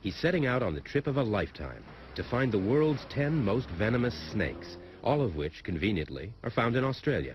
he's setting out on the trip of a lifetime to find the world's 10 most venomous snakes, all of which, conveniently, are found in Australia.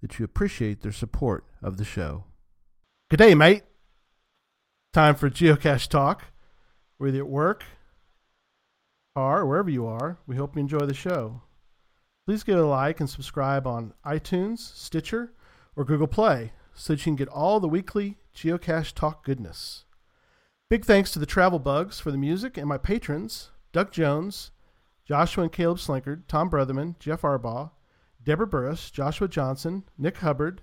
that you appreciate their support of the show. Good day, mate. Time for Geocache Talk. Whether at work, car, wherever you are, we hope you enjoy the show. Please give it a like and subscribe on iTunes, Stitcher, or Google Play so that you can get all the weekly Geocache Talk goodness. Big thanks to the Travel Bugs for the music and my patrons Doug Jones, Joshua and Caleb Slinkard, Tom Brotherman, Jeff Arbaugh, Deborah Burris, Joshua Johnson, Nick Hubbard.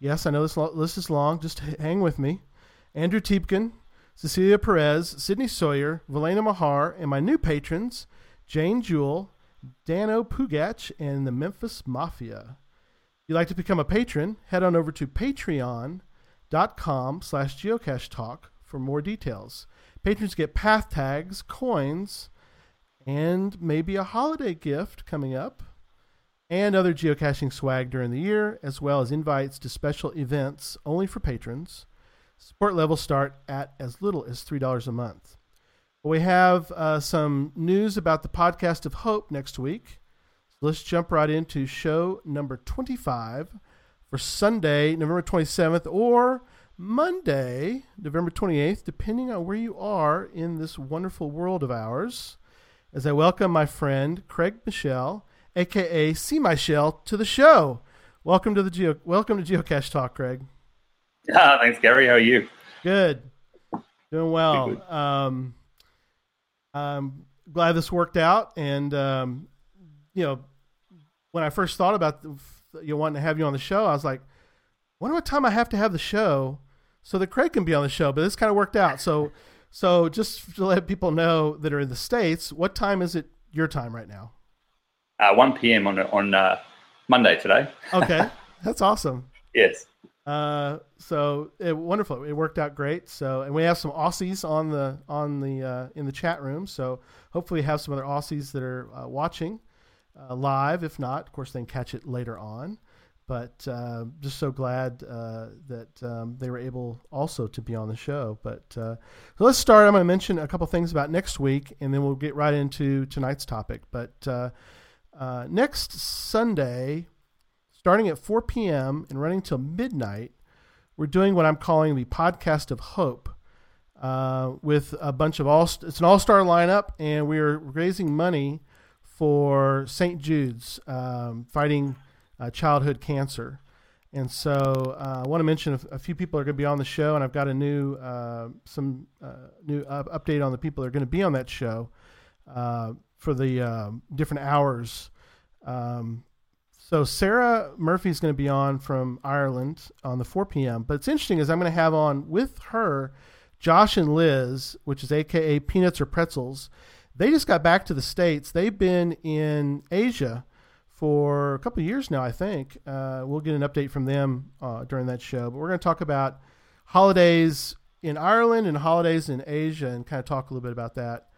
Yes, I know this list is long. Just hang with me. Andrew Tiepkin, Cecilia Perez, Sydney Sawyer, Valena Mahar, and my new patrons, Jane Jewell, Dano Pugach, and the Memphis Mafia. If you'd like to become a patron, head on over to patreon.com slash geocache talk for more details. Patrons get path tags, coins, and maybe a holiday gift coming up and other geocaching swag during the year, as well as invites to special events only for patrons. Support levels start at as little as $3 a month. We have uh, some news about the podcast of Hope next week. So let's jump right into show number 25 for Sunday, November 27th, or Monday, November 28th, depending on where you are in this wonderful world of ours. As I welcome my friend Craig Michelle, aka See My Shell, to the show. Welcome to the Geo. Welcome to Geocache Talk, Craig. Ah, thanks, Gary. How are you? Good. Doing well. Good, Um, I'm glad this worked out. And, um, you know, when I first thought about the, you know, wanting to have you on the show, I was like, wonder what time I have to have the show so that Craig can be on the show. But this kind of worked out. So, so just to let people know that are in the States, what time is it your time right now? Uh, 1 p.m. on on uh, Monday today. Okay. That's awesome. Yes. Uh, so it, wonderful. It worked out great. So, and we have some Aussies on the on the uh, in the chat room. So hopefully, we have some other Aussies that are uh, watching uh, live. If not, of course, they can catch it later on. But uh, just so glad uh, that um, they were able also to be on the show. But uh, so let's start. I'm going to mention a couple things about next week, and then we'll get right into tonight's topic. But uh, uh, next Sunday, starting at 4 p.m. and running till midnight, we're doing what I'm calling the podcast of hope uh, with a bunch of all. It's an all-star lineup, and we're raising money for St. Jude's um, fighting uh, childhood cancer. And so uh, I want to mention a, few people are going to be on the show, and I've got a new uh, some uh, new up- update on the people that are going to be on that show uh, for the um, different hours. Um, so Sarah Murphy is going to be on from Ireland on the 4 p.m. But it's interesting is I'm going to have on with her Josh and Liz, which is AKA Peanuts or Pretzels. They just got back to the states. They've been in Asia for a couple of years now, I think. Uh, we'll get an update from them uh, during that show. But we're going to talk about holidays in Ireland and holidays in Asia, and kind of talk a little bit about that.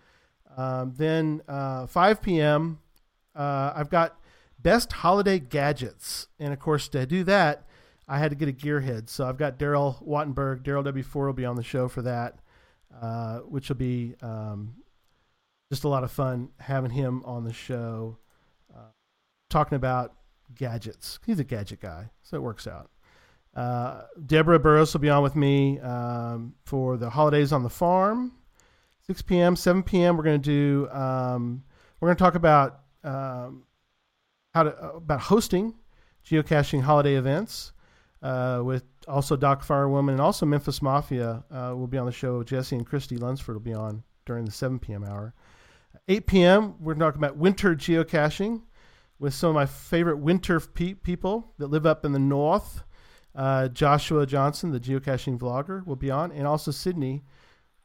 Um, then uh, 5 p.m. Uh, I've got best holiday gadgets, and of course to do that, I had to get a gearhead. So I've got Daryl Wattenberg. Daryl W4 will be on the show for that, uh, which will be um, just a lot of fun having him on the show, uh, talking about gadgets. He's a gadget guy, so it works out. Uh, Deborah Burrows will be on with me um, for the holidays on the farm. 6 p.m., 7 p.m. We're going to do. Um, we're going to talk about um, how to about hosting geocaching holiday events uh, with also Doc Firewoman and also Memphis Mafia uh, will be on the show. Jesse and Christy Lunsford will be on during the 7 p.m. hour. 8 p.m. We're talking about winter geocaching with some of my favorite winter pe- people that live up in the north. Uh, Joshua Johnson, the geocaching vlogger, will be on, and also Sydney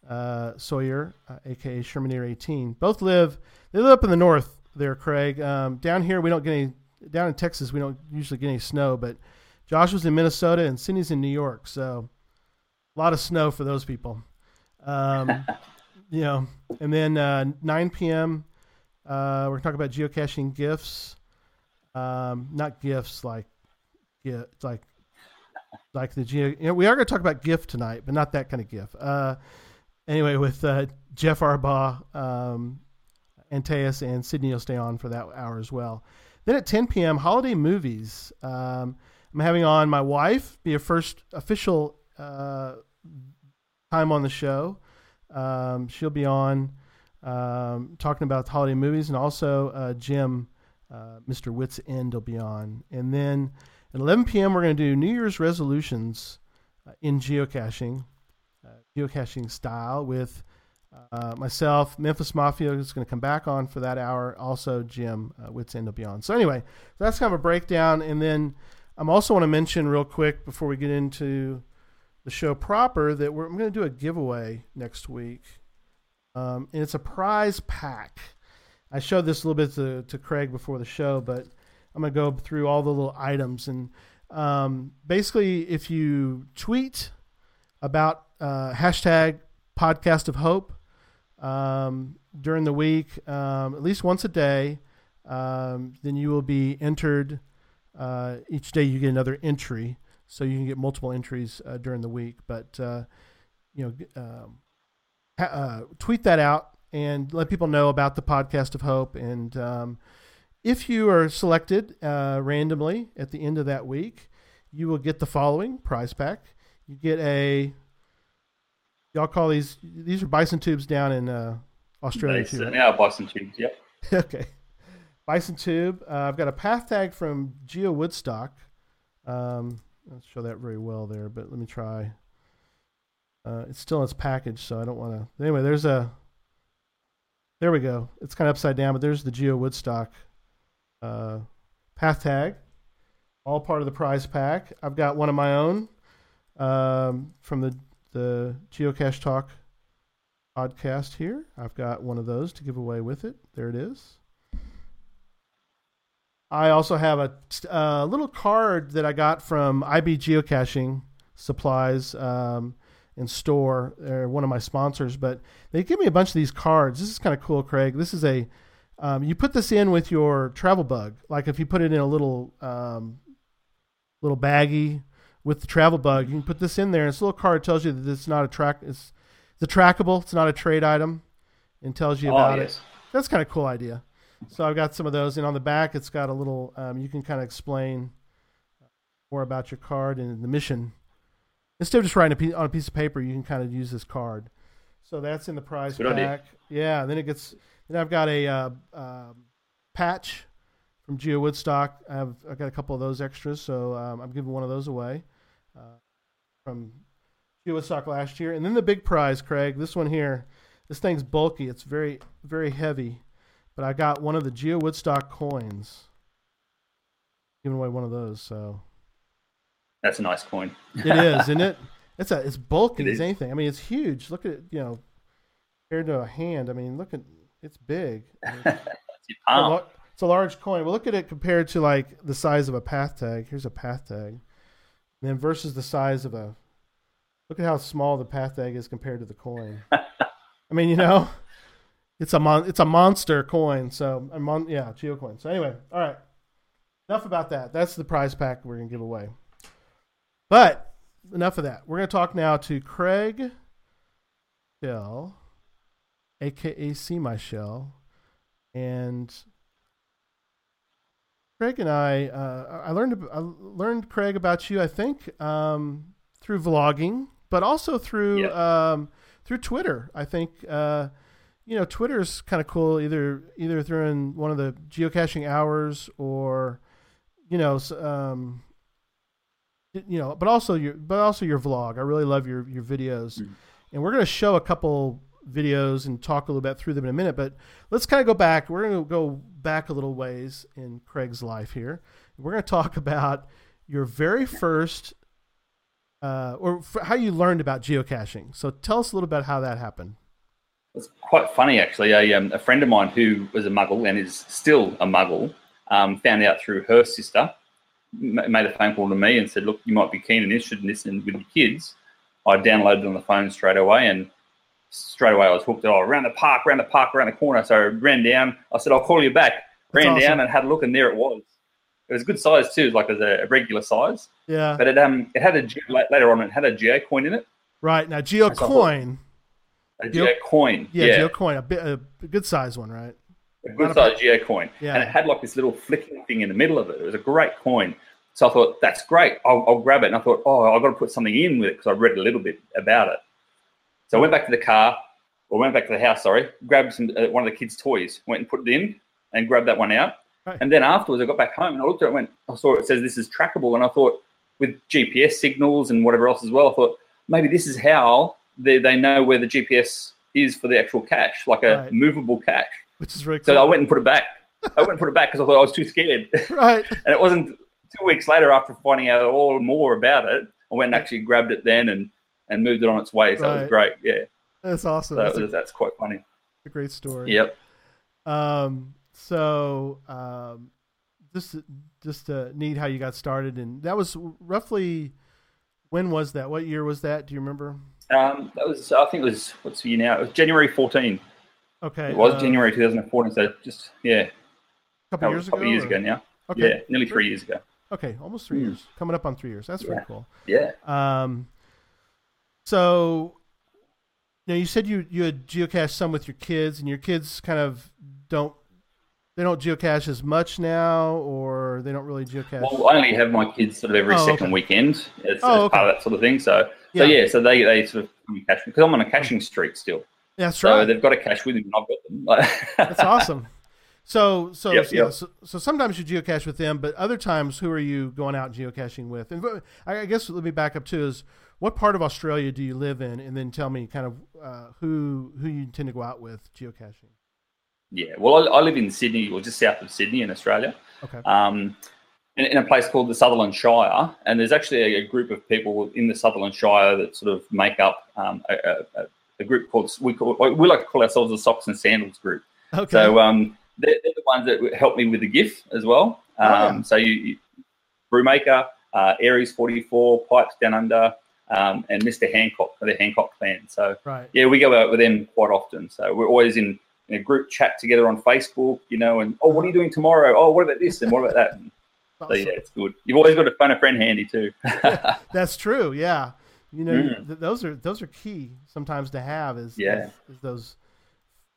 uh, Sawyer, uh, aka Shermaneer 18. Both live they live up in the north there, Craig. Um, down here we don't get any. Down in Texas we don't usually get any snow, but Joshua's in Minnesota and Sydney's in New York, so a lot of snow for those people. Um, you know, and then uh, 9 p.m. Uh, we're talking about geocaching gifts, um, not gifts like, yeah, like, like the geo. You know, we are going to talk about gift tonight, but not that kind of gift. Uh, anyway, with uh, Jeff Arbaugh, um, Antaeus, and Sydney will stay on for that hour as well. Then at 10 p.m., holiday movies. Um, I'm having on my wife, be a first official uh, time on the show. Um, she'll be on um, talking about holiday movies, and also uh, Jim, uh, Mr. Wits End, will be on. And then at 11 p.m., we're going to do New Year's resolutions uh, in geocaching, geocaching style with uh, myself. Memphis Mafia is going to come back on for that hour. Also, Jim uh, Wits End will be on. So anyway, that's kind of a breakdown. And then I'm also want to mention real quick before we get into the show proper that we're I'm going to do a giveaway next week, um, and it's a prize pack. I showed this a little bit to, to Craig before the show, but I'm going to go through all the little items and um, basically, if you tweet about uh, hashtag podcast of hope um, during the week, um, at least once a day, um, then you will be entered. Uh, each day you get another entry so you can get multiple entries uh, during the week. But uh, you know, um, ha- uh, tweet that out and let people know about the podcast of hope. And um, if you are selected uh, randomly at the end of that week, you will get the following prize pack. You get a y'all call these these are bison tubes down in uh, Australia They too. certainly are bison tubes. Yep. okay. Bison tube. Uh, I've got a path tag from Geo Woodstock. Um, Let's show that very well there, but let me try. Uh, it's still in its package, so I don't want to. Anyway, there's a. There we go. It's kind of upside down, but there's the Geo Woodstock uh, path tag, all part of the prize pack. I've got one of my own um, from the the Geocache Talk podcast here. I've got one of those to give away with it. There it is. I also have a, a little card that I got from IB Geocaching Supplies um, and Store. They're one of my sponsors, but they give me a bunch of these cards. This is kind of cool, Craig. This is a um, you put this in with your travel bug. Like if you put it in a little um, little baggie with the travel bug, you can put this in there. And this little card tells you that it's not a track. It's it's a trackable. It's not a trade item, and tells you Oh, about yes. it. That's kind of cool idea. So I've got some of those, and on the back it's got a little. Um, you can kind of explain more about your card and the mission. Instead of just writing a piece, on a piece of paper, you can kind of use this card. So that's in the prize Good idea. pack. Yeah. Then it gets. Then I've got a uh, um, patch from Geo Woodstock. I have I got a couple of those extras, so um, I'm giving one of those away uh, from Geo Woodstock last year. And then the big prize, Craig. This one here. This thing's bulky. It's very very heavy, but I got one of the Geo Woodstock coins. Giving away one of those, so That's a nice coin. it is, isn't it? It's a it's bulky It as anything. I mean, it's huge. Look at it, you know, compared to a hand. I mean, look at it's big. I mean, It's a it's a large coin. Well, look at it compared to like the size of a path tag. Here's a path tag. And then versus the size of a. Look at how small the path tag is compared to the coin. I mean, you know, it's a mon- it's a monster coin. So a mon- yeah, geo coin. So anyway, all right. Enough about that. That's the prize pack we're gonna give away. But enough of that. We're gonna talk now to Craig Shell, aka See My Shell, and Craig and I, uh, I learned I learned Craig about you. I think um, through vlogging, but also through um, through Twitter. I think uh, you know Twitter's kind of cool. Either either through in one of the geocaching hours or you know, um, you know, but also your, but also your vlog. I really love your your videos, Mhm. and we're going to show a couple videos and talk a little bit through them in a minute. But let's kind of go back. We're going to go back a little ways in Craig's life here. We're going to talk about your very first, uh, or f- how you learned about geocaching. So tell us a little about how that happened. It's quite funny, actually. A, um, a friend of mine who was a muggle and is still a muggle um, found out through her sister, m- made a phone call to me and said, Look, you might be keen and interested in this and with your kids. I downloaded on the phone straight away and straight away I was hooked. Oh, around the park, around the park, around the corner. So I ran down. I said, I'll call you back. That's ran awesome. down and had a look, and there it was. It was a good size too, like it was a, a regular size. Yeah. But it um it had a later on it had a geo coin in it, right now, GeoCoin. a Geo- geo coin. Yeah, GeoCoin, a, bit, a good size one, right? a good size geo coin, Yeah. and it had like this little flicking thing in the middle of it. It was a great coin. So I thought that's great. I'll, I'll grab it, and I thought, oh, I've got to put something in with it because I read a little bit about it. So I went back to the car, or went back to the house. Sorry, grabbed some uh, one of the kids' toys, went and put it in, and grabbed that one out. Right. And then afterwards, I got back home and I looked at it and went, I saw it says this is trackable, and I thought with GPS signals and whatever else as well, I thought maybe this is how they, they know where the GPS is for the actual cache, like a Right. movable cache. Which is really cool. So I went and put it back. I went and put it back because I thought I was too scared. right. and it wasn't two weeks later after finding out all more about it, I went and actually grabbed it then and, and moved it on its way. So it was great. Yeah. That's awesome. So That's that a, that's quite funny. a great story. Yep. Um, so um, just just uh, neat how you got started, and that was roughly when was that? What year was that? Do you remember? Um, that was, I think it was, what's the year now? It was January 14. Okay, It was uh, January 2014. So just, yeah, A couple a years couple ago. years ago now. Okay. Yeah, nearly three years ago. Okay, almost three Hmm. years. Coming up on three years. That's pretty Yeah. cool. Yeah. Um, so, you know, you said you you had geocached some with your kids, and your kids kind of don't they don't geocache as much now, or they don't really geocache. Well, I only have my kids sort of every Oh, second okay. weekend as, Oh, as okay. part of that sort of thing. So, Yeah. so yeah, so they, they sort of and because I'm on a caching streak still. That's right. So they've got a cache with me and I've got them. That's awesome. So, so, Yep, yeah, yep. so, so sometimes you geocache with them, but other times, who are you going out geocaching with? And I guess let me back up too. Is what part of Australia do you live in, and then tell me kind of uh, who who you intend to go out with geocaching. Yeah, well, I, I live in Sydney, or just south of Sydney in Australia, Okay. um, in, in a place called the Sutherland Shire. And there's actually a, a group of people in the Sutherland Shire that sort of make up um, a, a, a group called we call we like to call ourselves the Socks and Sandals group. Okay. So um, they're, they're the ones that helped me with the GIF as well. Oh, Um, yeah. So you, you Brewmaker, uh, Aries 44, Pipes Down Under, um, and Mr. Hancock, the Hancock clan. So right. yeah, we go out with them quite often. So we're always in, in a group chat together on Facebook, you know, and oh, what are you doing tomorrow? Oh, what about this and what about that? And so yeah, it's good. You've always got to phone a friend handy too. That's true. Yeah. You know, Mm. th- those are those are key sometimes to have. Is Yeah. is, is those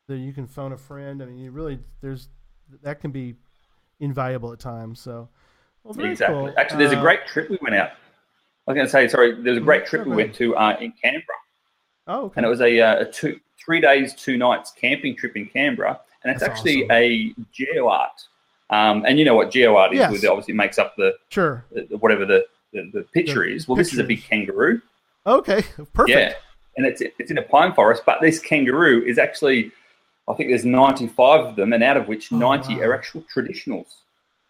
that you can phone a friend. I mean, you really there's that can be invaluable at times. So, well, very exactly. cool. Actually, there's a Uh, great trip we went out. I was going to say, sorry, there's a great trip we went to uh, in Canberra. Oh, okay. and it was a, uh, a two, three days, two nights camping trip in Canberra, and it's That's actually awesome. a geo art. Um, and you know what geo art is? Yes. With obviously makes up the, sure. the whatever the, the, the picture The is. Well, this is a big kangaroo. Okay. Perfect. Yeah, and it's it's in a pine forest, but this kangaroo is actually, I think there's 95 of them, and out of which Oh, 90 wow. are actual traditionals.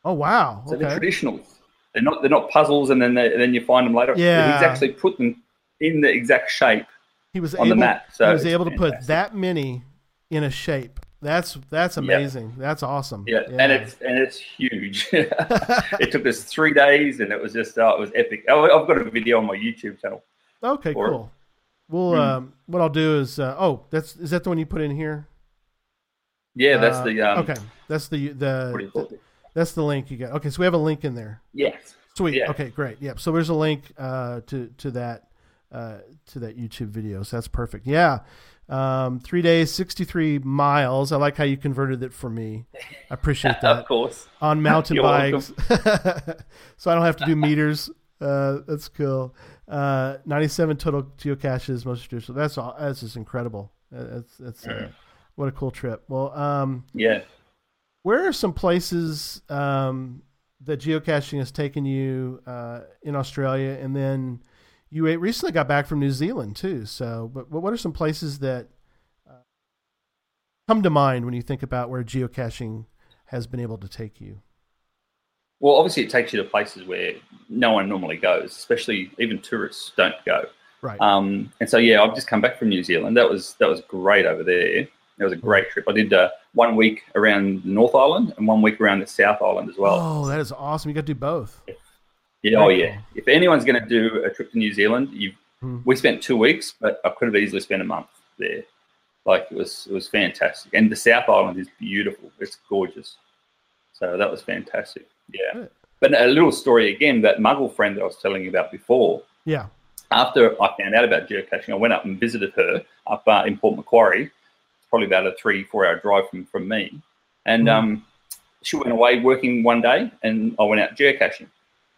Oh wow. So Okay. they're traditionals. They're not they're not puzzles, and then they, then you find them later. Yeah. he's actually put them in the exact shape. he was on able. the map, so he was able to put that many in a shape. That's that's amazing. That's awesome. Yeah, and it's and it's huge. it took us three days, and it was just oh, it was epic. Oh, I've got a video on my YouTube channel. okay. Cool. Well, Hmm. um, what I'll do is, uh, oh, that's is that the one you put in here? Yeah, that's Uh, the um, okay. That's the the, What do you call it? that's the link you got. Okay, so we have a link in there. Yes. Sweet. Yeah. Okay, great. Yep. So there's a link uh, to to that uh, to that YouTube video. So that's perfect. Yeah. Um, three days, sixty three miles. I like how you converted it for me. I appreciate that of course. on mountain bikes, so I don't have to do meters. Uh, that's cool. Uh, Ninety seven total geocaches, most traditional. That's all. That's just incredible. That's that's uh, what a cool trip. Well, um, Yeah. Where are some places um, that geocaching has taken you uh, in Australia, and then you recently got back from New Zealand too. So, but what are some places that uh, come to mind when you think about where geocaching has been able to take you? Well, obviously, it takes you to places where no one normally goes, especially even tourists don't go. Right. Um, and so, yeah, I've just come back from New Zealand. That was that was great over there. It was a great trip. I did uh, one week around the North Island and one week around the South Island as well. Oh, that is awesome! You got to do both. Yeah, oh yeah. If anyone's going to do a trip to New Zealand, you Hmm. we spent two weeks, but I could have easily spent a month there. Like it was, it was fantastic. And the South Island is beautiful. It's gorgeous. So that was fantastic. Yeah. Good. But a little story again. That Muggle friend that I was telling you about before. Yeah. After I found out about geocaching, I went up and visited her up uh, in Port Macquarie. Probably about a three, four-hour drive from from me. And Mhm. um, she went away working one day, and I went out geocaching.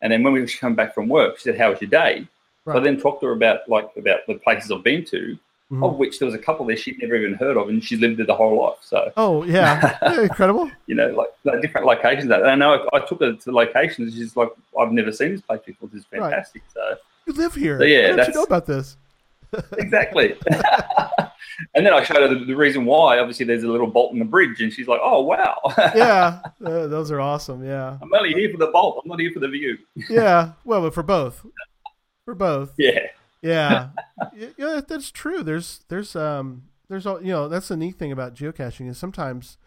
And then when we come back from work, she said, "How was your day?" So I then talked to her about like about the places I've been to, Mhm. of which there was a couple there she'd never even heard of, and she's lived there the whole life. So Oh yeah, Yeah, incredible. you know, like, like different locations. And I know I, I took her to the locations. She's like, "I've never seen this place before. This is Right. fantastic." So You live here. So, yeah, How don't you know about this? exactly. and then I showed her the, the reason why. Obviously, there's a little bolt in the bridge, and she's like, "Oh wow, Yeah, uh, those are awesome. Yeah, I'm only here for the bolt. I'm not here for the view." yeah. Well, but for both, for both. Yeah, Yeah, yeah. That's true. There's, there's, um, there's all you know. That's the neat thing about geocaching is sometimes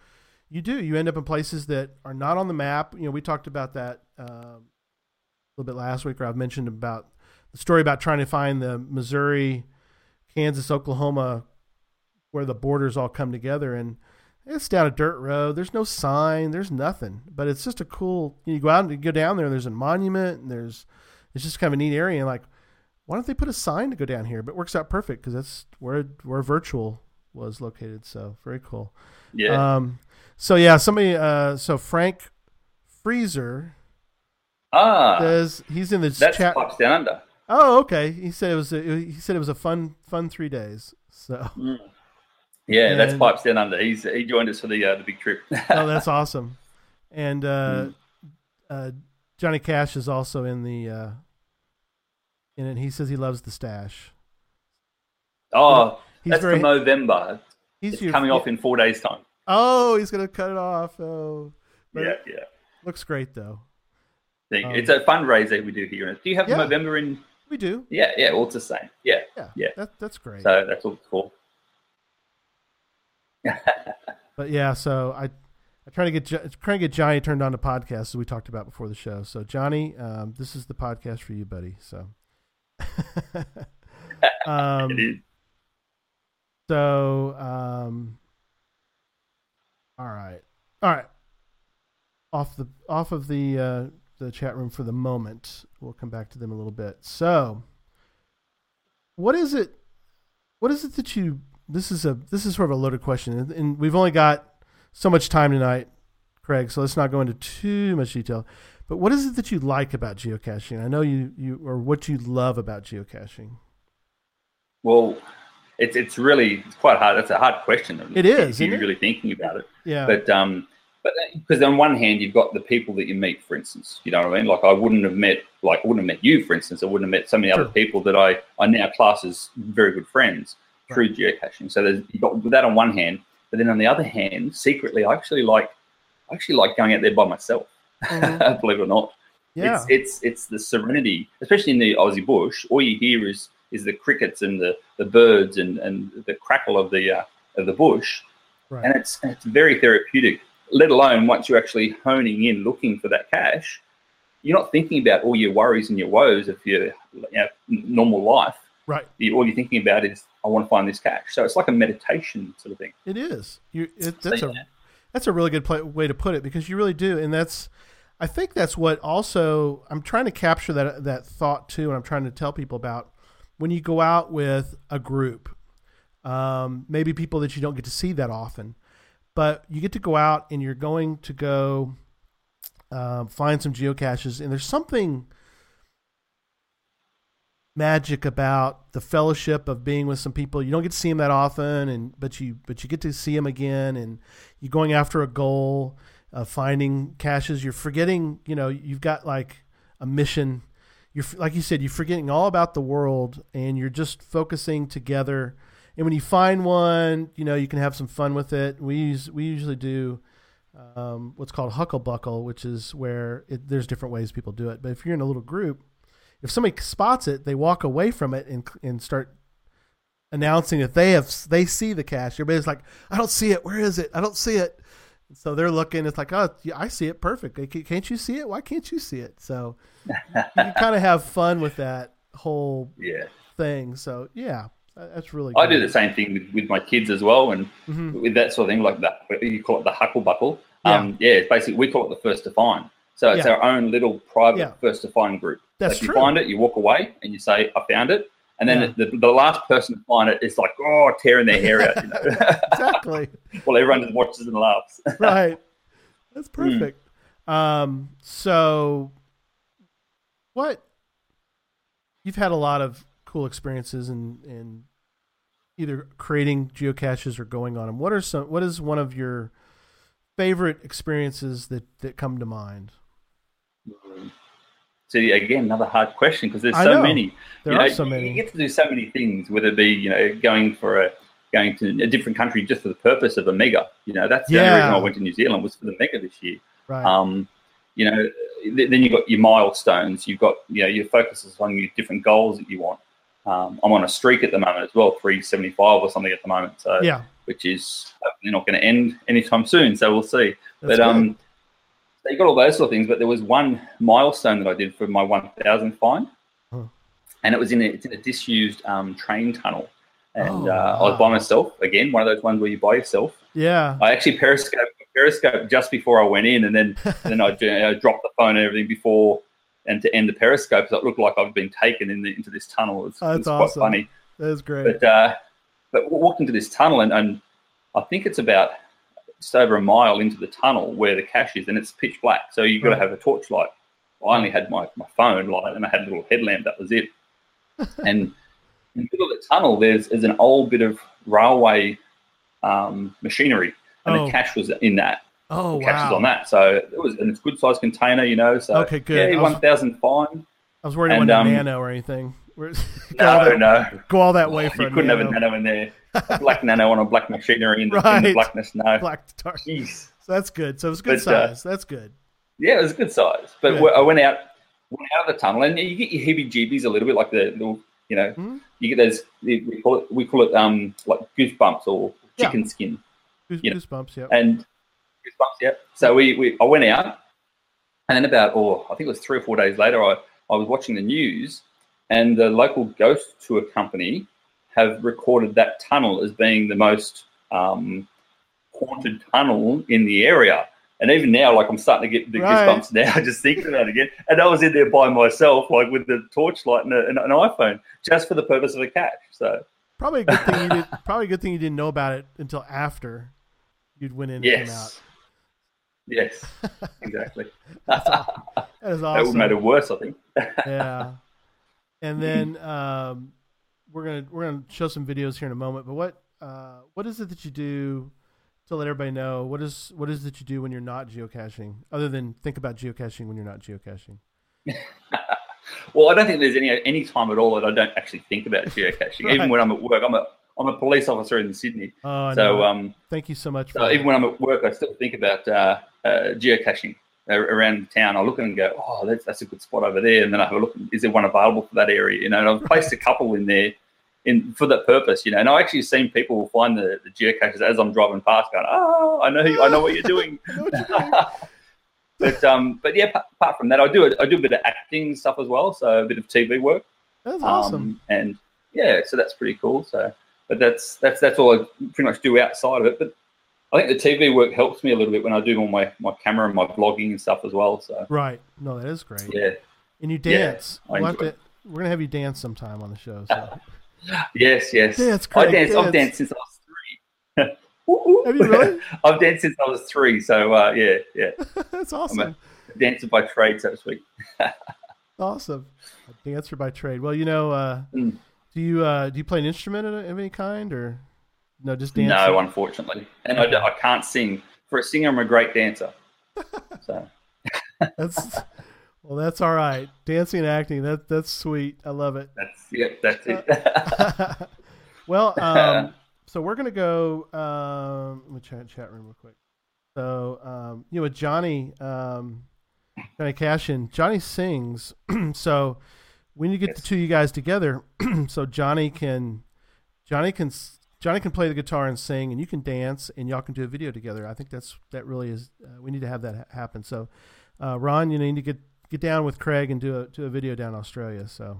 you do you end up in places that are not on the map. You know, we talked about that um, a little bit last week, or I've mentioned about the story about trying to find the Missouri, Kansas, Oklahoma, where the borders all come together, and it's down a dirt road. There's no sign. There's nothing, but it's just a cool. You go out and you go down there. and There's a monument, and there's it's just kind of a neat area. And like, why don't they put a sign to go down here? But it works out perfect because that's where where virtual was located. So very cool. yeah. Um, so yeah, somebody. Uh, so Frank Freezer ah, says he's in the that's chat. pipes down under. Oh, okay. He said it was. A, he said it was a fun fun three days. So Yeah, that's And- pipes down under. He's he joined us for the uh, the big trip. oh, that's awesome. And uh, uh, Johnny Cash is also in the uh, in it. He says he loves the stash. oh, He's that's very. for Movember. he's It's your- coming yeah. off in four days' time. Oh, he's gonna cut it off. Oh, but yeah, yeah. looks great though. Um, it's a fundraiser we do here. Do you have Yeah. Movember in? We do. Yeah, yeah. It's the same. Yeah, Yeah, Yeah. That, that's great. so that's all it's for. But yeah, so I I try to get trying to get Johnny turned on to podcasts as we talked about before the show. So Johnny, um, this is the podcast for you, buddy. So. um, It is. So, um, all right, all right. Off the off of the uh, the chat room for the moment. We'll come back to them a little bit. So, what is it? What is it that you? This is a this is sort of a loaded question, and, and we've only got so much time tonight, Craig. So let's not go into too much detail. But what is it that you like about geocaching? I know you you or what you love about geocaching. Well, it's it's really it's quite hard. It's a hard question. It is, If you're it? really thinking about it. Yeah. But um, but because on one hand you've got the people that you meet, for instance, you know what I mean. Like I wouldn't have met, like I wouldn't have met you, for instance. I wouldn't have met so many other people that I I now class as very good friends through geocaching. So there's you've got that on one hand, but then on the other hand, secretly I actually like I actually like going out there by myself. Mhm. believe it or not. yeah. It's it's it's the serenity, especially in the Aussie bush. All you hear is is the crickets and the, the birds and, and the crackle of the uh, of the bush, Right. and it's it's very therapeutic. Let alone once you're actually honing in, looking for that cache, you're not thinking about all your worries and your woes of your you know, normal life. Right. You, all you're thinking about is I want to find this cache. So it's like a meditation sort of thing. It is. You. It, that's So, a yeah. that's a really good pla way to put it because you really do, and that's. I think that's what also I'm trying to capture that that thought too, and I'm trying to tell people about when you go out with a group, um, maybe people that you don't get to see that often, but you get to go out and you're going to go um, find some geocaches, and there's something magic about the fellowship of being with some people you don't get to see them that often and but you but you get to see them again and you're going after a goal finding caches. You're forgetting, you know, you've got like a mission. You're like you said, you're forgetting all about the world, and you're just focusing together. And when you find one, you know, you can have some fun with it. We use we usually do um, what's called hucklebuckle, which is where it, there's different ways people do it. But if you're in a little group, if somebody spots it, they walk away from it and and start announcing that they have they see the cache. Everybody's like, I don't see it. Where is it? I don't see it. So they're looking. It's like, oh, yeah, I see it. Perfect. Can't you see it? Why can't you see it? So you kind of have fun with that whole Yeah. thing. So yeah, that's really. I do the same thing with, with my kids as well, and Mhm. with that sort of thing, like that, you call it the hucklebuckle. Um, yeah, it's basically we call it the first to find. So it's Yeah. our own little private Yeah. first to find group. That's if true. you find it, you walk away and you say, "I found it," and then Yeah. the, the last person to find it is like, "Oh, tearing their hair out," you know. exactly. well, everyone just watches and laughs. right. That's Hmm. perfect. Um, so, what you've had a lot of cool experiences in in either creating geocaches or going on them. What are some? What is one of your favorite experiences that that come to mind? So again, another hard question because there's I so know. many. There you are know, so many. You get to do so many things, whether it be you know going for a going to a different country just for the purpose of a mega. You know, that's the only reason I went to New Zealand was for the mega this year. Right. Um, you know, th- then you've got your milestones. You've got you know your focuses on your different goals that you want. Um, I'm on a streak at the moment as well, 375 or something at the moment. So yeah. which is hopefully not going to end anytime soon. So we'll see. That's but um, so you got all those sort of things. But there was one milestone that I did for my 1,000 find, Huh. and it was in a, it's in a disused um, train tunnel. And Oh, uh, I was by myself again, one of those ones where you by yourself. yeah. I actually periscope periscope just before I went in, and then and then I uh, dropped the phone and everything before and to end the periscope, so it looked like I've been taken in the, into this tunnel. It's, Oh, it's that's quite awesome. funny. That's great. But uh, but walked into this tunnel, and, and I think it's about just over a mile into the tunnel where the cache is, and it's pitch black. So you've got Right. to have a torchlight. I only had my, my phone light, and I had a little headlamp. That was it. and in the middle of the tunnel, there's, there's an old bit of railway um, machinery, and Oh. the cache was in that. oh the cache was on that. So it was, and it's a good sized container, you know. So Okay, good. Yeah, one thousand fine. I was worried it and, um, a nano or anything. Where- go, all No, that, no. go all that way for you couldn't nano. have a nano in there. A black nano on a black machinery in the, in the blackness. No. black tar. Jeez. So that's good. So it was good But, uh, size. that's good. Yeah, it was a good size. But Good. I went out went out of the tunnel, and you get your heebie-jeebies a little bit, like the little, you know, Mhm. you get those. We call it we call it um like goosebumps or Yeah. chicken skin Goose, yeah. Goosebumps. Yeah. and goosebumps. Yeah. So we, we I went out, and then about oh I think it was three or four days later, I I was watching the news, and the local ghost tour company have recorded that tunnel as being the most um, haunted tunnel in the area. And even now, like I'm starting to get the Right. goosebumps now, just thinking about it again. And I was in there by myself, like with the torchlight and, a, and an iPhone, just for the purpose of a catch. So Probably a good thing you did. Probably a good thing you didn't know about it until after you'd went in and came out. yes, yes, exactly. That is That would awesome. have made it worse, I think. yeah. And then um, we're gonna we're gonna show some videos here in a moment. But what uh, what is it that you do to let everybody know what is what is it that you do when you're not geocaching, other than think about geocaching when you're not geocaching? Well, I don't think there's any any time at all that I don't actually think about geocaching. Right. Even when I'm at work, I'm a I'm a police officer in Sydney, Oh, so know. um, thank you so much for so even when I'm at work, I still think about uh, uh, geocaching around town. I look at and go, oh, that's that's a good spot over there, and then I have a look. Is there one available for that area? You know, and I've placed a couple in there. In, for that purpose, you know, and I've actually seen people find the, the geocaches as I'm driving past, going, "Oh, I know, you, I know what you're doing." I know what you're doing. but um, but yeah, pa- apart from that, I do I do a bit of acting stuff as well, so a bit of TV work. That's awesome. Um, and yeah, so that's pretty cool. So, but that's that's that's all I pretty much do outside of it. But I think the TV work helps me a little bit when I do all my my camera and my blogging and stuff as well. So right. No, that is great. yeah, And you dance. I We'll to, we're gonna have you dance sometime on the show. So. yes, yes. Dance, I Craig, dance. I've danced since I was three. Have you really? I've danced since I was three. So uh, yeah, yeah. That's I'm awesome. a dancer by trade, so to speak. Awesome. A dancer by trade. Well, you know, uh, Mm. do you uh, do you play an instrument of any kind, or no, just dance? No, unfortunately, and I, I can't sing. For a singer, I'm a great dancer. So That's well, that's all right. Dancing and acting, that that's sweet. I love it. that's yeah, that's it. well, um, so we're gonna go. Um, let me chat chat room real quick. So, um, you know, with Johnny, um, Johnny Cashin, Johnny sings. so when you get the two of you guys together, so Johnny can, Johnny can, Johnny can play the guitar and sing, and you can dance, and y'all can do a video together. I think that's that really is. Uh, we need to have that ha- happen. So, uh, Ron, you need to get get down with Craig and do a do a video down in Australia. So.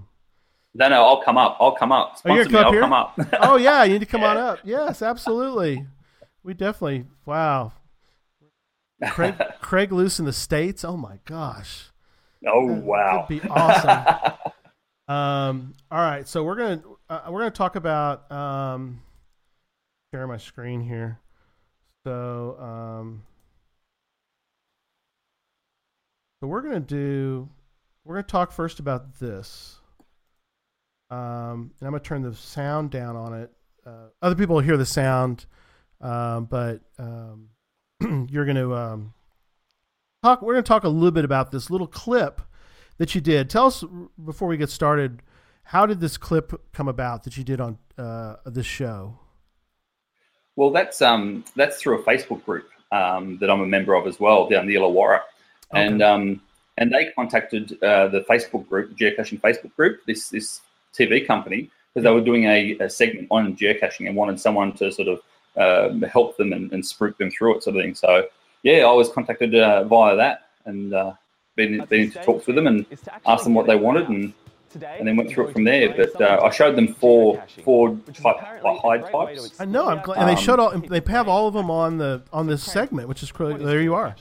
no, no, I'll come up. I'll come up. Oh, you're Sponsor me. gonna I'll come come up. oh yeah, you need to come on up. Yes, absolutely. We definitely. Wow. Craig Craig Loose in the states. Oh my gosh. oh That- wow. That'd be awesome. um. All right. So we're gonna uh, we're gonna talk about um. Share my screen here. So um. So we're gonna do. We're gonna talk first about this. Um, and I'm gonna turn the sound down on it. Uh, other people will hear the sound, um, but um, you're gonna um, talk. We're gonna talk a little bit about this little clip that you did. Tell us before we get started. How did this clip come about that you did on uh, this show? Well, that's um that's through a Facebook group um, that I'm a member of as well down the Illawarra, and um and they contacted uh, the Facebook group, geocaching Facebook group, this this TV company because they were doing a, a segment on geocaching and wanted someone to sort of um, help them and, and spruik them through it, sort of thing. So yeah, I was contacted uh, via that and uh, been been to talk to them and ask them what they wanted and and then went through it from there. But uh, I showed them four four type, like hide types. I know. I'm glad, and they Um, showed all. They have all of them on the on this segment, which is cool. There you are.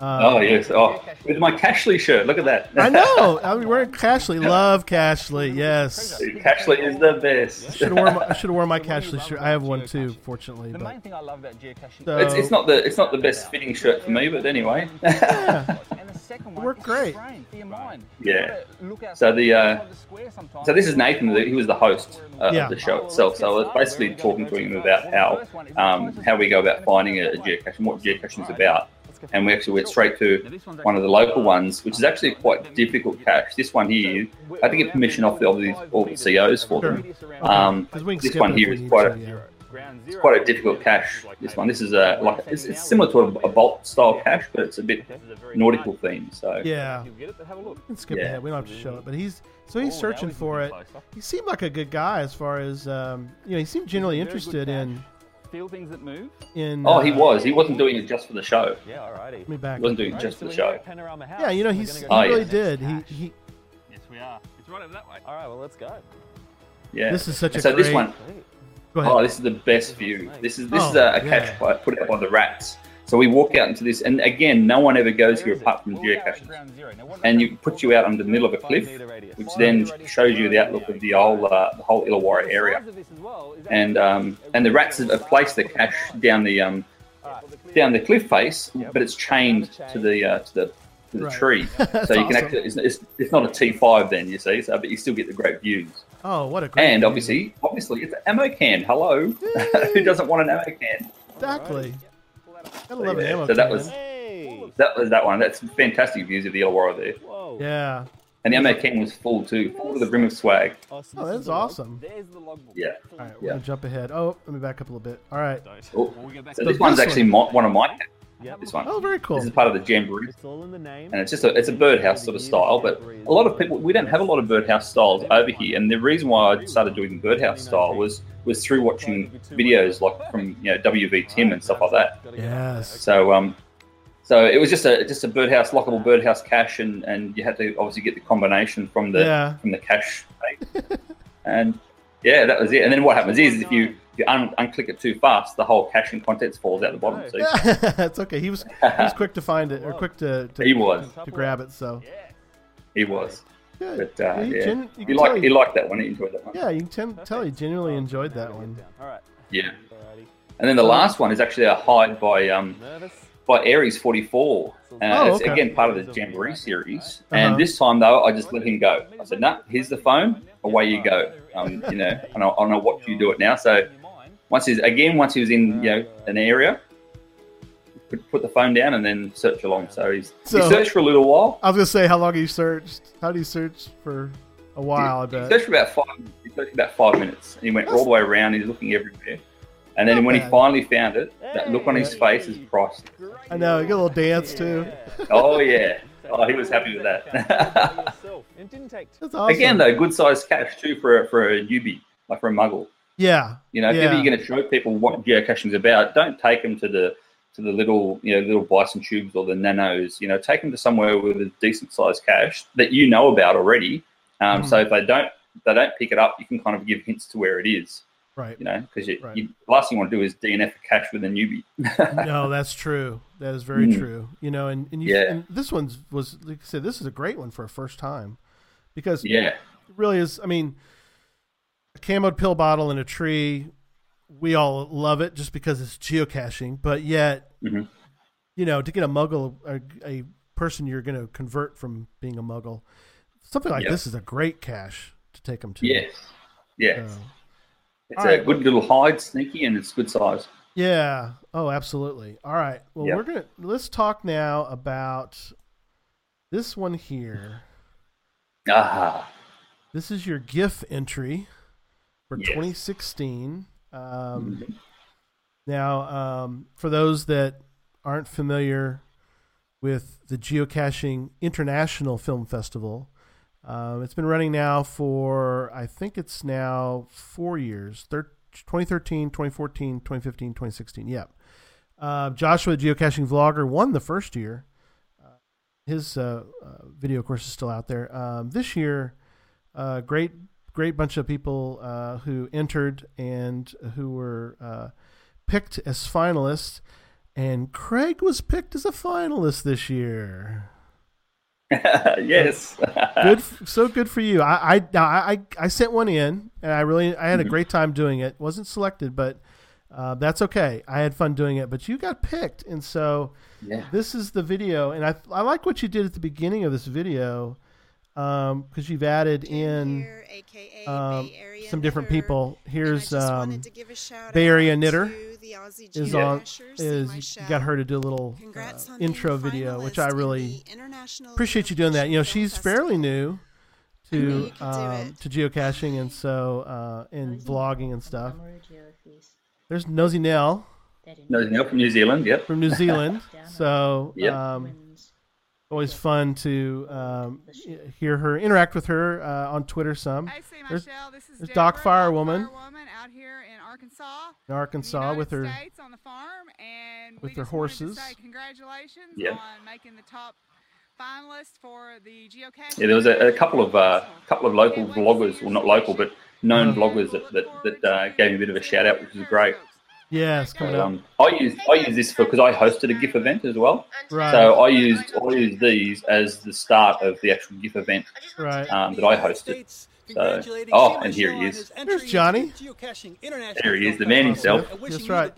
Oh yes, oh with my Cachly shirt. Look at that. I know. I mean, we're Cachly. Love Cachly. Yes. Cachly is the best. Should have worn my, should have worn my Cachly shirt. I have one too, fortunately. The main thing I love about geocaching So- It's, it's not the it's not the best fitting shirt for me, but anyway. yeah, and the second one worked great. strain for your mind. Yeah. You gotta look outside So the, uh, outside the square sometimes. So this is Nathan. He was the host uh, Yeah. of the show itself. So I was basically talking to him about how um, how we go about finding a, a geocache and what geocaching is about. And we actually went straight to one of the local ones, which is actually a quite difficult cache. This one here, I had to get permission off the all the, all the COs for them. Um, 'Cause we this one it if here we is need quite a yeah. It's quite a difficult cache. This one, this is a like it's, it's similar to a, a vault style cache, but it's a bit nautical themed. So Yeah, You'll get it, have a look. we can skip Yeah. ahead. We don't have to show it, but he's so he's searching for it. He seemed like a good guy as far as um, you know. He seemed generally interested in Feel things that move. in. oh, he uh, was. He wasn't doing it just for the show. Yeah, alrighty. Let me back. He wasn't doing it just for the show. Yeah, you know he's he Oh, really yeah. did. He he. Yes, we are. It's right over that way. All right, well, let's go. Yeah. This is such a so great. this one, Go ahead. Oh, this is the best view. This is this is Oh, a, a cache yeah. by- put out by the rats. So we walk out into this, and again, no one ever goes here apart from geocachers. And you put you out under the middle of a cliff, which then shows you the outlook of the whole uh, the whole Illawarra area. And um, and the rats have placed the cache down the um, down the cliff face, but it's chained to the uh, to the to the tree. so you can awesome. actually it's, it's, it's not a T5 then you see, so but you still get the great views. Oh, what a great. And view. obviously, obviously, it's an ammo can. Hello, who doesn't want an ammo can? exactly. Gotta love an yeah, ammo so that was- Hey! That was that one. That's fantastic views of the Illawarra there, Whoa. Yeah. and the ammo can was full too, full to the brim of swag. Oh, oh that's awesome. There's the logbook. Yeah. All right, we're Yeah. gonna jump ahead. Oh, let me back up a little bit. All right. Oh, When we go back So this this one's actually my, one of my caches. Yep. This one. Oh, very cool. This is part of the jamboree, It's all in the name. and it's just a it's a birdhouse sort of style. But a lot of people we don't have a lot of birdhouse styles over here, and the reason why I started doing the birdhouse style was was through watching videos like from you know WV Tim and stuff like that. Yes. So um, so it was just a just a birdhouse lockable birdhouse cache, and, and you had to obviously get the combination from the Yeah. from the cache, and yeah, that was it. And then what happens is if you if you un- unclick it too fast, the whole cache and contents falls out the bottom. So it's okay. He was he was quick to find it or quick to to, he was to grab it. So he was, good. but uh, he yeah, gen- you he can liked tell he liked that one. He enjoyed that one. yeah, you can ten- tell he genuinely enjoyed that one. All right. Yeah. And then the last one is actually a hide by um by Aries forty four. Uh, Oh, it's okay. again part of the Jamboree series. Uh-huh. And this time though, I just let him go. I said, "Nah, here's the phone. Away you go." Um, you know, and I'll, I'll know what you do it now. So once he's again, once he was in you know ah. an area, put, put the phone down and then search along. So he's So- he searched for a little while. I was gonna say how long you searched. How do you search for a while? I He searched for about five. He searched for about five minutes, and he went all the way around. He's looking everywhere, and then Not when bad. he finally found it, that look on his face is priceless. I know. he got a little dance too. Oh yeah, oh he was happy with that. It didn't take That's awesome. Again, though, good sized cache too for a, for a newbie, like for a muggle. Yeah. You know, if Yeah. ever you're going to show people what geocaching is about, don't take them to the to the little you know little bison tubes or the nanos. You know, take them to somewhere with a decent sized cache that you know about already. Um, Mhm. So if they don't they don't pick it up, you can kind of give hints to where it is. Right. You know, because you, Right. you, the last thing you want to do is DNF a cache with a newbie. no, that's true. That is very Mm. true. You know, and, and, you, Yeah. and this one's was like I said, this is a great one for a first time because yeah, it really is. I mean, a camoed pill bottle in a tree, we all love it just because it's geocaching. But yet, Mhm. you know, to get a muggle, a, a person you're going to convert from being a muggle, something like Yep. this is a great cache to take them to. yes, yes. So, It's a right. good little hide, sneaky, and it's good size. Yeah. Oh, absolutely. All right. Well, Yep. we're gonna let's talk now about this one here. Ah, This is your GIF entry for Yes. 2016. Um, now, um, for those that aren't familiar with the Geocaching International Film Festival, um, it's been running now for, I think it's now four years thir- 2013, 2014, 2015, 2016. Yep. Uh, Joshua, the geocaching vlogger, won the first year. Uh, his uh, uh, video, course, is still out there. Um, this year, uh, great, great bunch of people uh, who entered and who were uh, picked as finalists. And Craig was picked as a finalist this year. yes. Good, so good for you. I, I, now, I, I sent one in, and I really, I had Mm-hmm. a great time doing it. wasn't selected, but uh, that's okay. I had fun doing it. But you got picked, and so yeah. this is the video, and I, I like what you did at the beginning of this video, because you've added in Here, aka um, Bay Area some different Knitter. people. Here's just um, wanted to give a shout Bay Area Knitter the Aussie is on is you got her to do a little uh, Congrats on being intro video, which I really the appreciate you doing that. You know, she's Film fairly new to you could do um, to geocaching and so uh, and vlogging and stuff. There's Nosy Nell No, Neil from New Zealand. Yep. from New Zealand, so Yep. Wins. always fun to um, hear her interact with her uh, on Twitter some Hey, see There's- Michelle. This is there's Deborah, Doc Doc Firewoman. Firewoman out here in Arkansas, in in Arkansas the with her. States on the farm, and with her just to horses. say congratulations Yeah. on making the top finalist for the geocaching. Yeah, there was a, a couple of uh, couple of local bloggers, well not local, but known Uh-huh. vloggers that that, that uh, gave me a bit of a shout out, which was great. Yes, coming So, up. um, I use I use this for because I hosted a GIF event as well. Right, So I used I used these as the start of the actual GIF event right. um, that I hosted. So, oh, and here he is. There's Johnny. There he is, the man himself. That's right.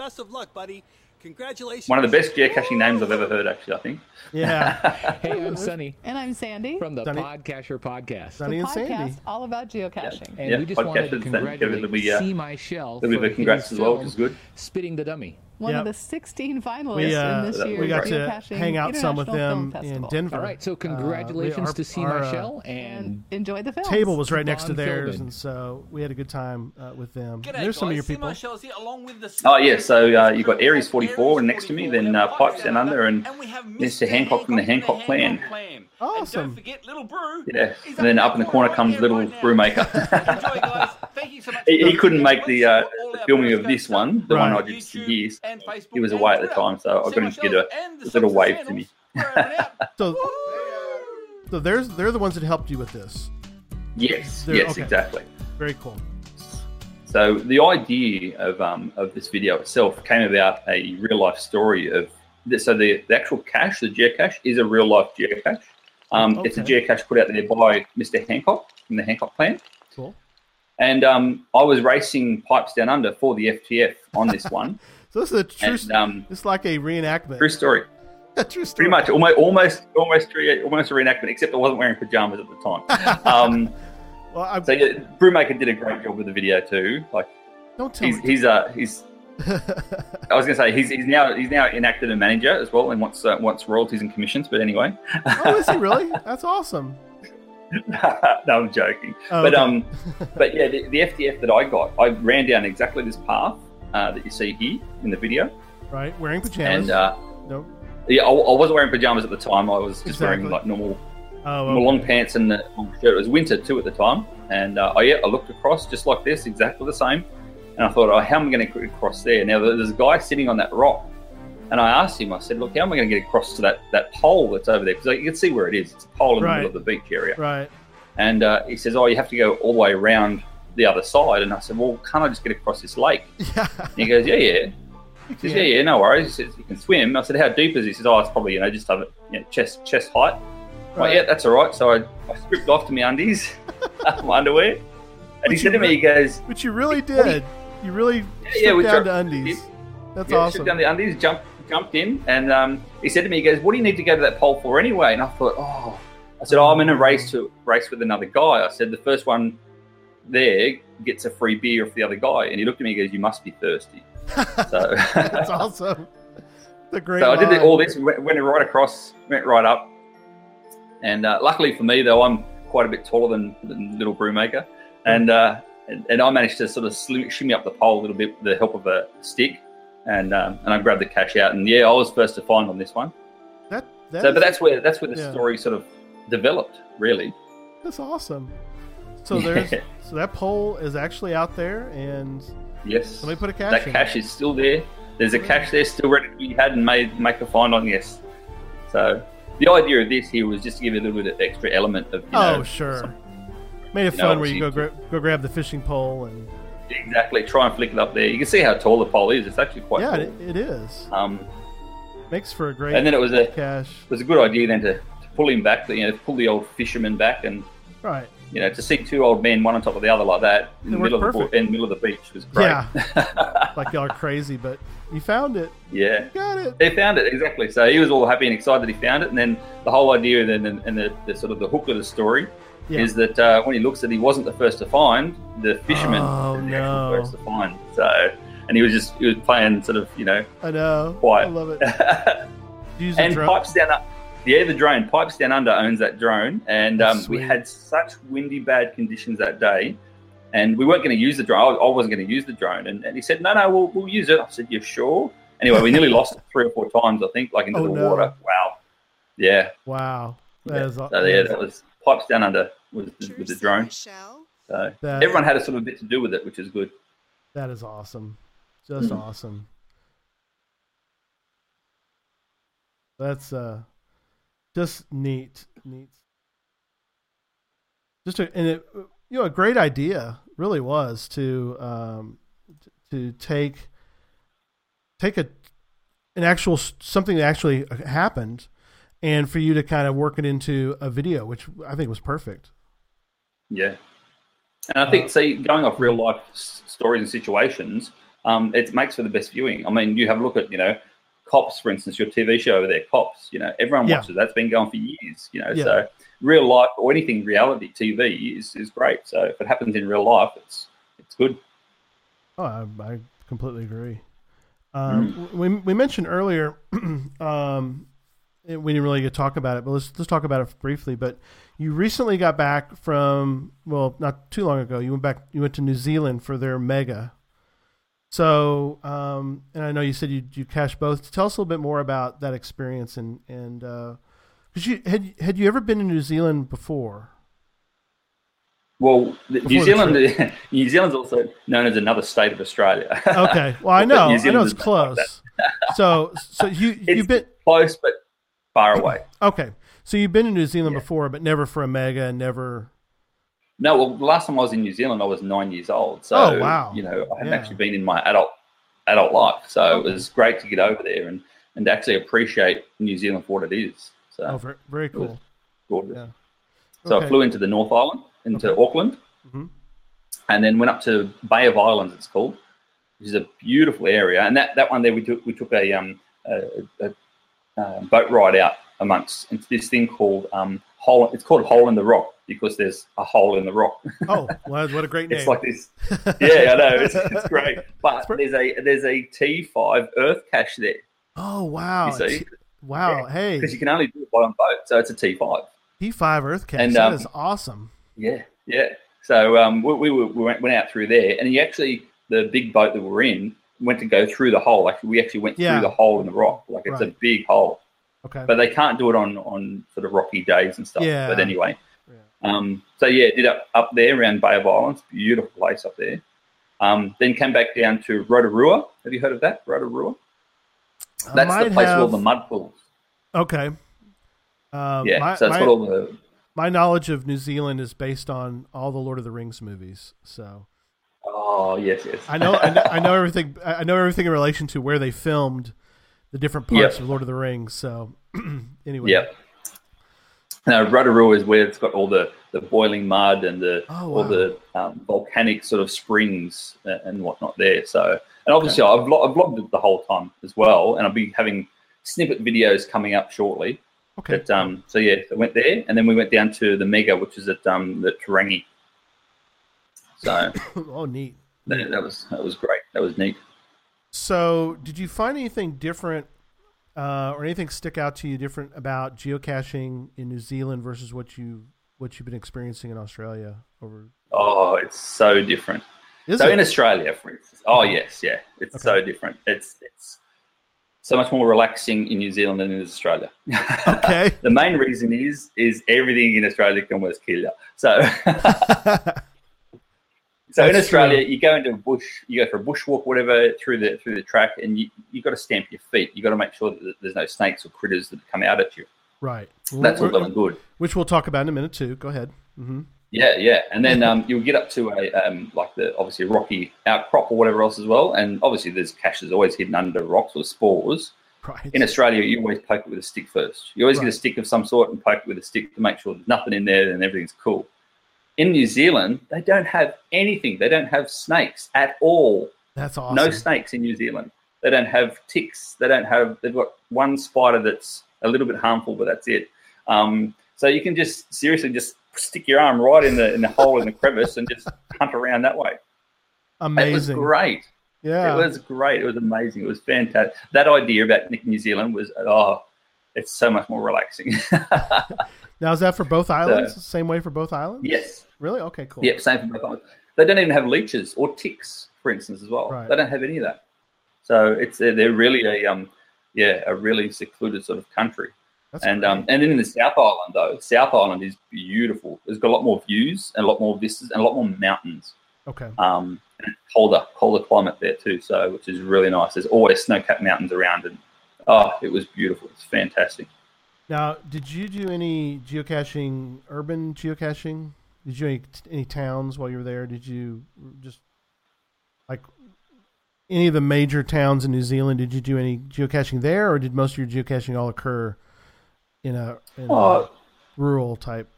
Best of luck, buddy. Congratulations. One of the best geocaching names I've ever heard, actually. I think. Yeah, Hey, I'm Sonny And I'm Sandy. from the Sonny- PodCacher podcast. Sonny the and Sandy. all about geocaching. And Yeah, we just wanted to congratulate give it a wee, uh, See My Shell A little bit for of congrats as well, film, which is good. Spitting the Dummy. One Yep. of the 16 finalists We, uh, in this we year's we got to hang out some with International them Film in Denver. All right, so Uh, congratulations we- our- to See our, My uh, And and enjoy the film. table was right next to theirs, Philbin. and so we had a good time uh, with them. G'day, There's some of your people. Here along with the Oh yeah, so uh, you've got Aries 44 next to me, then uh, Pipes Down Under, and we have Mr. Hancock from the Hancock Clan. And Awesome. don't forget Little Brew. Yeah, and then up up in the corner comes Little right now. Brewmaker. Enjoy, guys. Thank you so much. he, he couldn't make the, uh, the filming of this one, the one I did for YouTube years. He was away at the time, so I See got him to get a Marshall's and the little wave to me. We're over and out. So, so there's they're the ones that helped you with this. Yes, They're- yes, okay. exactly. Very cool. So the idea of um, of this video itself came about a real life story of this. So the, the actual cache, the geocache, is a real life geocache. Um, It's a Okay. geocache put out there by Mr. Hancock from the Hancock Clan. Cool. And um, I was racing pipes down under for the FTF on this one. So this is a true. and um, it's like a reenactment. true story. A true story. Pretty much, almost, almost, almost, almost a reenactment. Except I wasn't wearing pajamas at the time. Um, Well, I, so yeah, Brewmaker did a great job with the video too. Like don't tell he's me. he's uh he's I was going to say he's, he's now he's now an actor and manager as well, and wants uh, wants royalties and commissions. But anyway, oh, is he really? That's awesome. no, I'm joking. Oh, but okay. um, but yeah, the, the FTF that I got, I ran down exactly this path uh, that you see here in the video, Right, wearing pajamas. and uh, Nope. yeah, I, I wasn't wearing pajamas at the time. I was just Exactly. wearing like normal Oh, normal long pants and the long shirt. It was winter too at the time, and uh, I yeah, I looked across just like this, exactly the same, and I thought, oh, how am I going to cross there? Now there's a guy sitting on that rock, and I asked him, I said, look, how am I going to get across to that that pole that's over there? Because you can see where it is. It's a pole in Right. the middle of the beach area. Right. And uh, he says, "Oh, you have to go all the way around the other side." And I said, "Well, can't I just get across this lake?" Yeah. And he goes, "Yeah, yeah." He says, "Yeah, yeah, no worries." He says, "You can swim." I said, "How deep is it?" He says, "Oh, it's probably you know just over you know, chest chest height." Like, Right. yeah, that's all right. So I, I stripped off to my undies, my underwear, and But he said to me, re- "He goes, But you really you- did. You really yeah, stripped we down to undies. That's yeah, awesome. down the undies, jumped jumped in, and um, he said to me, "He goes, what do you need to go to that pole for anyway?" And I thought, "Oh." I said, oh, I'm in a race to race with another guy. I said, the first one there gets a free beer off the other guy. And he looked at me and goes, you must be thirsty. So, That's awesome. The great. so I did all this, went, went right across, went right up. And uh, luckily for me, though, I'm quite a bit taller than, than Little Brewmaker. And, uh, and, and I managed to sort of slim, shimmy up the pole a little bit with the help of a stick. And, um, and I grabbed the cache out. And yeah, I was first to find on this one. That, that so, is- but that's where that's where the yeah. story sort of developed, really. That's awesome. So there's so that pole is actually out there, and Yes. somebody put a cache. that in cache is still there. There's a cache there still ready to be had and made make a find on. Yes. So the idea of this here was just to give it a little bit of extra element of you know, oh, sure. Made it you know, fun where you go gra- go grab the fishing pole and exactly try and flick it up there. You can see how tall the pole is. It's actually quite yeah, tall. it, it is. Um, Makes for a great and then it was a cache. it was a good idea then to, to pull him back, you know, pull the old fisherman back, and Right. you know, to see two old men one on top of the other like that in the middle of the, in the middle of the beach was great. Yeah. like y'all are crazy, but you found it. Yeah. Got it. They found it exactly. So he was all happy and excited that he found it, and then the whole idea, then and, and the, the sort of the hook of the story Yeah. is that uh, when he looks at, it, he wasn't the first to find the fisherman. Oh, the no. First to find. So, and he was just he was playing sort of you know I know. quiet. I love it. And pipes down up. Yeah, the drone. Pipes Down Under owns that drone, and um, we had such windy, bad conditions that day, and we weren't going to use the drone. I, I wasn't going to use the drone, and, and he said, "No, no, we'll, we'll use it." I said, "You sure?" Anyway, we nearly lost it three or four times, I think, like into Oh, the no. water. Wow. Yeah. Wow. That yeah. is so yeah, that was Pipes Down Under with, the- with the drone. Michelle. So That- everyone had a sort of bit to do with it, which is good. That is awesome. Just Hmm. awesome. That's uh just neat. Neat. Just a, and it you know a great idea really was to um to take take a an actual something that actually happened and for you to kind of work it into a video which I think was perfect. Yeah. And I think, see, going off real life s- stories and situations, um, it makes for the best viewing. I mean, you have a look at, you know, Cops, for instance, your TV show over there, Cops, you know, everyone Yeah. watches. That's been going for years, you know. Yeah. So real life or anything reality TV is, is great. So if it happens in real life, it's it's good. Oh, I, I completely agree. Um, we, we mentioned earlier, um, we didn't really get to talk about it, but let's let's talk about it briefly. But you recently got back from well, not too long ago. You went back. You went to New Zealand for their mega. So, um, and I know you said you you cached both. Tell us a little bit more about that experience and and because you had had you ever been to New Zealand before? Well, Before New Zealand, New Zealand's also known as another state of Australia. Okay, well I know New I know it's like close. so so you you've been close but far away. Okay, so you've been to New Zealand before, but never for a mega, and never. No, well, the last time I was in New Zealand, I was nine years old. So, Oh, wow. you know, I hadn't Yeah. actually been in my adult adult life. So it was great to get over there and, and to actually appreciate New Zealand for what it is. So Oh, very, very cool. gorgeous. Yeah. So Okay. I flew into the North Island, into Okay. Auckland, Mhm. and then went up to Bay of Islands. It's called, which is a beautiful area. And that, that one there, we took we took a um a, a, a boat ride out amongst into this thing called um, hole. It's called hole in the rock because there's a hole in the rock. Oh, well, what a great name! it's like this. Yeah, I know. It's, it's great. But there's a there's a T5 Earth cache there. Oh wow! You see? It's- Wow! Hey, Because you can only do it by on boat, so it's a T5. T5 Earth Cache. And, that um, is awesome. Yeah, yeah. So um, we, we, we went, went out through there, and you actually the big boat that we're in went to go through the hole. Like we actually went Yeah. through the hole in the rock. Like it's a big hole. Okay. But they can't do it on on sort of rocky days and stuff. Yeah. But anyway, Yeah. um, so yeah, did up up there around Bay of Islands, beautiful place up there. Um, then came back down to Rotorua. Have you heard of that? Rotorua. I That's the might place with all the mud pools. Okay. Um, Yeah, my, so it's my, got all the my knowledge of New Zealand is based on all the Lord of the Rings movies. So Oh yes, yes. I know, I know, I know everything. I know everything in relation to where they filmed the different parts Yep. of Lord of the Rings. So anyway, Yeah. Now, Rotorua is where it's got all the, the boiling mud and the Oh, all the um, volcanic sort of springs and, and whatnot there. So, and obviously, I've, vlog, I've vlogged it the whole time as well, and I'll be having snippet videos coming up shortly. Okay. But, um, so yeah, I went there, and then we went down to the Mega, which is at um, the Turangi. So oh, neat. That, that was that was great. That was neat. So, did you find anything different, uh, or anything stick out to you different about geocaching in New Zealand versus what you what you've been experiencing in Australia? Over Oh, it's so different. Is so it? in Australia, for instance, oh yes, yeah, it's so different. It's it's so much more relaxing in New Zealand than in Australia. Okay. the main reason is is everything in Australia can almost kill you. So so in Australia, true. you go into a bush, you go for a bushwalk, whatever, through the through the track, and you you got to stamp your feet. You got to make sure that there's no snakes or critters that come out at you. right. That's all well and good. Which we'll talk about in a minute too. Go ahead. hmm Yeah, yeah, and then um, you'll get up to a um, like the obviously a rocky outcrop or whatever else as well, and obviously there's caches always hidden under rocks or spores. Right. In Australia, you always poke it with a stick first. You always get a stick of some sort and poke it with a stick to make sure there's nothing in there and everything's cool. In New Zealand, they don't have anything. They don't have snakes at all. That's awesome. No snakes in New Zealand. They don't have ticks. They don't have. They've got one spider that's a little bit harmful, but that's it. Um, so you can just seriously just stick your arm right in the in the hole in the crevice and just hunt around that way. Amazing. It was great. Yeah. It was great. It was amazing. It was fantastic. That idea about Nick New Zealand was oh, it's so much more relaxing. Now is that for both islands? Same way for both islands? yes. Really? Okay. Cool. Yep. Same for both islands. They don't even have leeches or ticks, for instance, as well. Right. They don't have any of that. So it's they're really a um yeah a really secluded sort of country. That's and great. um and then in the South Island though, South Island is beautiful. It's got a lot more views and a lot more vistas and a lot more mountains. Okay. Um, and colder, colder climate there too. So which is really nice. There's always snow-capped mountains around, and oh, it was beautiful. It's fantastic. Now, did you do any geocaching, urban geocaching? Did you any, any towns while you were there? Did you just like any of the major towns in New Zealand? Did you do any geocaching there, or did most of your geocaching all occur in a, in a rural type?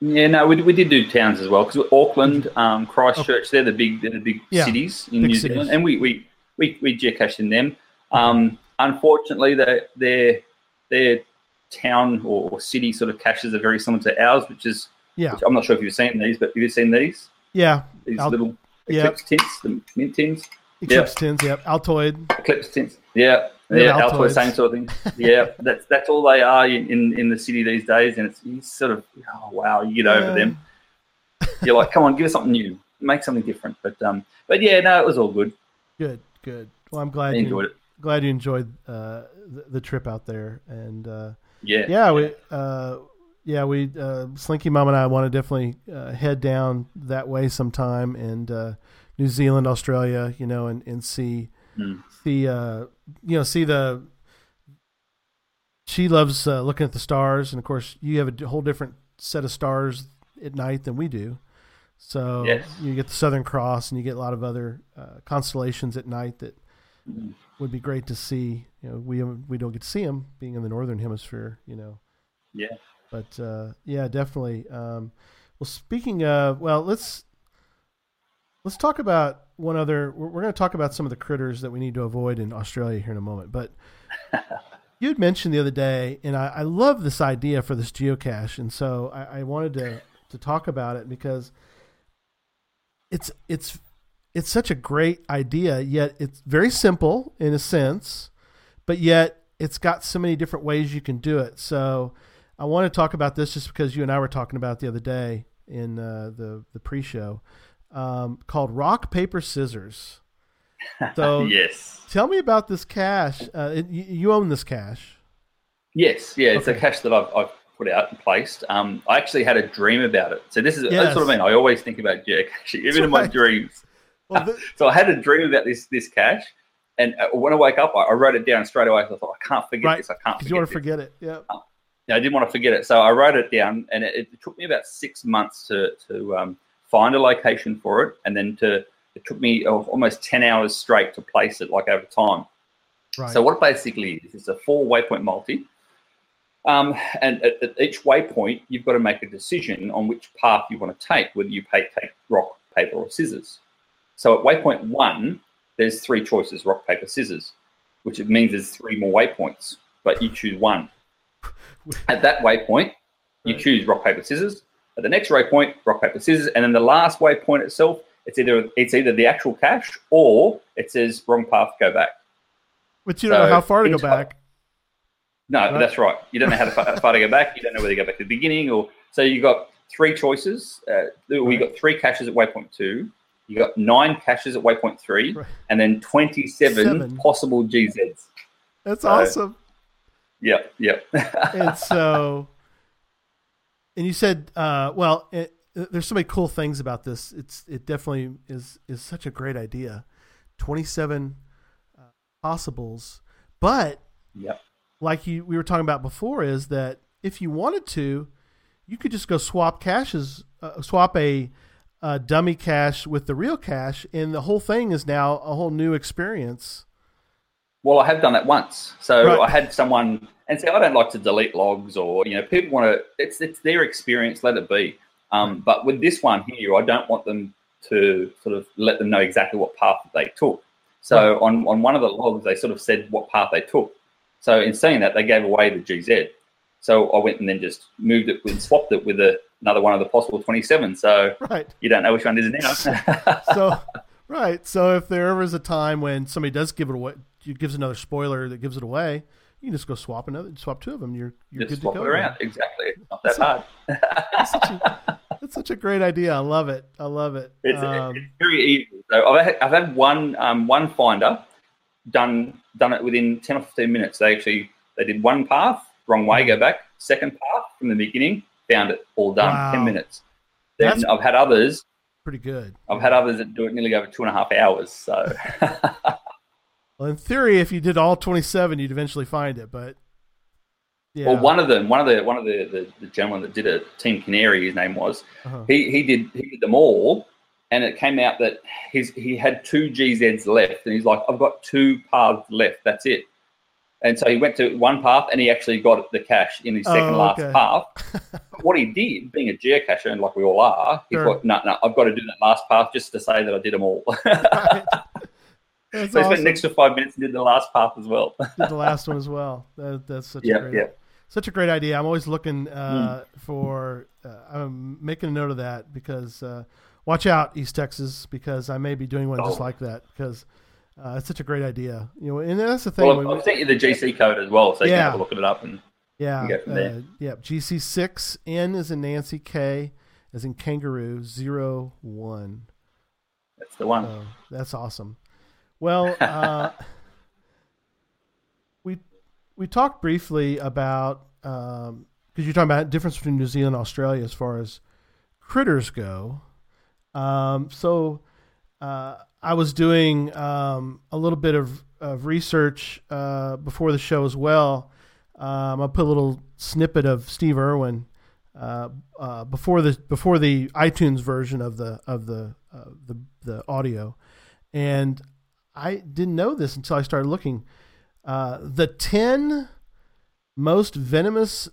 Yeah, no, we, we did do towns as well because Auckland, um, Christchurch, they're the big they're the big Yeah, cities in big New cities. Zealand, and we we we, we geocached in them. Um, unfortunately, their their their town or, or city sort of caches are very similar to ours, which is Yeah. which I'm not sure if you've seen these, but have you seen these? Yeah, These little eclipse tints, the mint tints. Eclipse tins. Yep, Altoid. Eclipse tints. Yeah, yeah, Altoids. Altoid, same sort of thing. Yeah, that's that's all they are in, in, in the city these days, and it's you sort of oh wow, you get over Yeah. them. You're like, come on, give us something new, make something different. But um, but yeah, no, it was all good. Good, good. Well, I'm glad I you enjoyed it. Glad you enjoyed uh, the, the trip out there, and uh, Yeah. yeah, we, uh, yeah, we, uh, Slinky Mom and I want to definitely uh, head down that way sometime, and uh, New Zealand, Australia, you know, and, and see, Mm. see, uh, you know, see the. She loves uh, looking at the stars, and of course, you have a whole different set of stars at night than we do. So Yes. you get the Southern Cross, and you get a lot of other uh, constellations at night that Mm. Would be great to see. You know, we we don't get to see them being in the northern hemisphere. You know, Yeah. but uh, yeah, definitely. Um, well, speaking of, well, let's let's talk about one other. We're, we're going to talk about some of the critters that we need to avoid in Australia here in a moment. But You had mentioned the other day, and I, I love this idea for this geocache, and so I, I wanted to, to talk about it because it's it's it's such a great idea, yet it's very simple in a sense, but yet it's got so many different ways you can do it. So I want to talk about this just because you and I were talking about the other day in uh, the the pre-show um, called rock paper scissors. So yes. tell me about this cache. Uh, it, you, own this cache. Yes, yeah, it's Okay. a cache that I've, I've put out and placed. Um, I actually had a dream about it. So this is Yes. that's what I mean. I always think about geocaching, even in my right. dreams. Well, the, So I had a dream about this this cache, and uh, when I woke up, I, I wrote it down straight away. I thought I can't forget right, this. I can't. because you want to forget forget it. Yeah. Yeah, I didn't want to forget it, so I wrote it down, and it, it took me about six months to to um, find a location for it, and then to it took me almost ten hours straight to place it, like over time. Right. So what it basically is, it's a four waypoint multi. Um, and at, at each waypoint, you've got to make a decision on which path you want to take, whether you pay, take rock, paper, or scissors. So at waypoint one, there's three choices: rock, paper, scissors, which it means there's three more waypoints, but you choose one. At that waypoint, you Right. choose rock, paper, scissors. At the next waypoint, rock, paper, scissors, and then the last waypoint itself, it's either it's either the actual cache or it says wrong path, go back. but you don't know how far to go back. No, Right. that's right. You don't know how to far, far to go back. You don't know whether to go back to the beginning or so. you've got three choices. Uh, we got three caches at waypoint two. You got nine caches at waypoint three, Right. and then twenty-seven Seven. possible GZs. That's So- awesome. Yep, yep. and so, and you said, uh, well, it, there's so many cool things about this. It's it definitely is is such a great idea. Twenty seven uh, possibles, but yep. like you we were talking about before, is that if you wanted to, you could just go swap caches, uh, swap a, a dummy cache with the real cache, and the whole thing is now a whole new experience. Well, I have done that once. So Right. I had someone and say I don't like to delete logs, or you know, people want to. It's it's their experience. Let it be. Um, but with this one here, I don't want them to sort of let them know exactly what path they took. So on on one of the logs, they sort of said what path they took. So in saying that, they gave away the GZ. So I went and then just moved it and swapped it with a, another one of the possible 27. So Right. you don't know which one it is now. so right so if there ever is a time when somebody does give it away you gives another spoiler that gives it away you can just go swap another swap two of them you're you're just good swap to it go around. Exactly. It's not that hard. that's such, a, that's such a great idea i love it i love it It's, um, it's very easy. So I've had, I've had one um, one finder done done it within ten or fifteen minutes. They actually they did one path wrong way, go back. Second path from the beginning, found it all done Wow. ten minutes. Then That's- I've had others. pretty good I've had others that do it nearly over two and a half hours. So well in theory if you did all 27 you'd eventually find it but yeah well, one of them, one of the one of the, the, the gentlemen that did it, Team Canary, his name was. Uh-huh. He he did he did them all, and it came out that he's he had two GZs left, and he's like, I've got two paths left. That's it. And so he went to one path, and he actually got the cache in his second Oh, last okay. path. But what he did, being a geocacher, and like we all are, he Sure. thought, no, no, I've got to do that last path just to say that I did them all. so Right. he spent awesome. an extra five minutes and did the last path as well. did the last one as well that, that's such a great yeah. such a great idea. I'm always looking uh, Hmm. for. Uh, I'm making a note of that because uh, watch out, East Texas, because I may be doing one just Oh. like that because uh, it's such a great idea. You know, and that's the thing. Well, I've sent you the GC code as well, so you Yeah. can have a look at it up. And yeah, go from there. uh, yeah. GC six N is in Nancy K is in kangaroo zero one. that's the one. So that's awesome. Well, uh, we we talked briefly about because you're talking about the difference between New Zealand and Australia as far as critters go. Um, so uh, I was doing um, a little bit of, of research uh, before the show as well. Um, I put a little snippet of Steve Irwin uh, uh, before the before the iTunes version of the of the the the audio, and I didn't know this until I started looking. Uh, the ten most venomous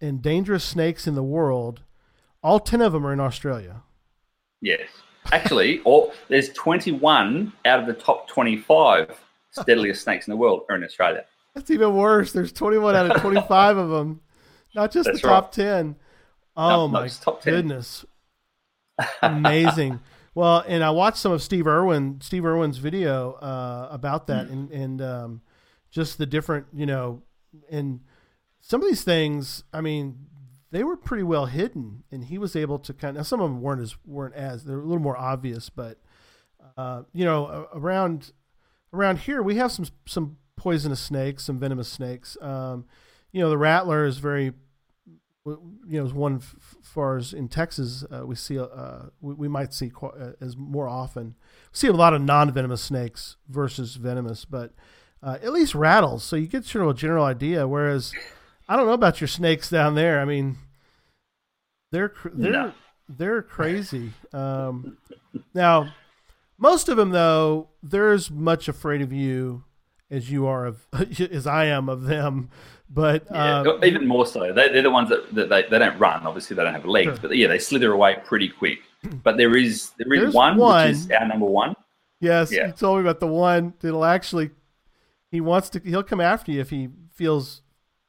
and dangerous snakes in the world, all ten of them are in Australia. Yes. Actually, or there's 21 out of the top 25 deadliest snakes in the world are in Australia. That's even worse. There's 21 out of 25 of them, not just That's the top 10. Oh No, my top 10. goodness, amazing. well, and I watched some of Steve Irwin, Steve Irwin's video uh, about that, Hmm. and and um, just the different, you know, and some of these things. I mean, they were pretty well hidden, and he was able to kind of. Now some of them weren't as weren't as they're a little more obvious, but uh, you know, around around here we have some some poisonous snakes, some venomous snakes. Um, you know, the rattler is very, you know, is one f- far as in Texas uh, we see uh, we, we might see qu- uh, as more often. We see a lot of non venomous snakes versus venomous, but uh, at least rattles, so you get sort of a general idea. Whereas I don't know about your snakes down there. I mean, they're they're No. they're crazy. Um, now, most of them though, they're as much afraid of you as you are of as I am of them. But Yeah, um, even more so. They, they're the ones that, that they, they don't run. Obviously, they don't have legs, Sure. but yeah, they slither away pretty quick. But there is there is There's one, one. which is our number one. yes, Yeah. you told me about the one that'll actually he wants to he'll come after you if he feels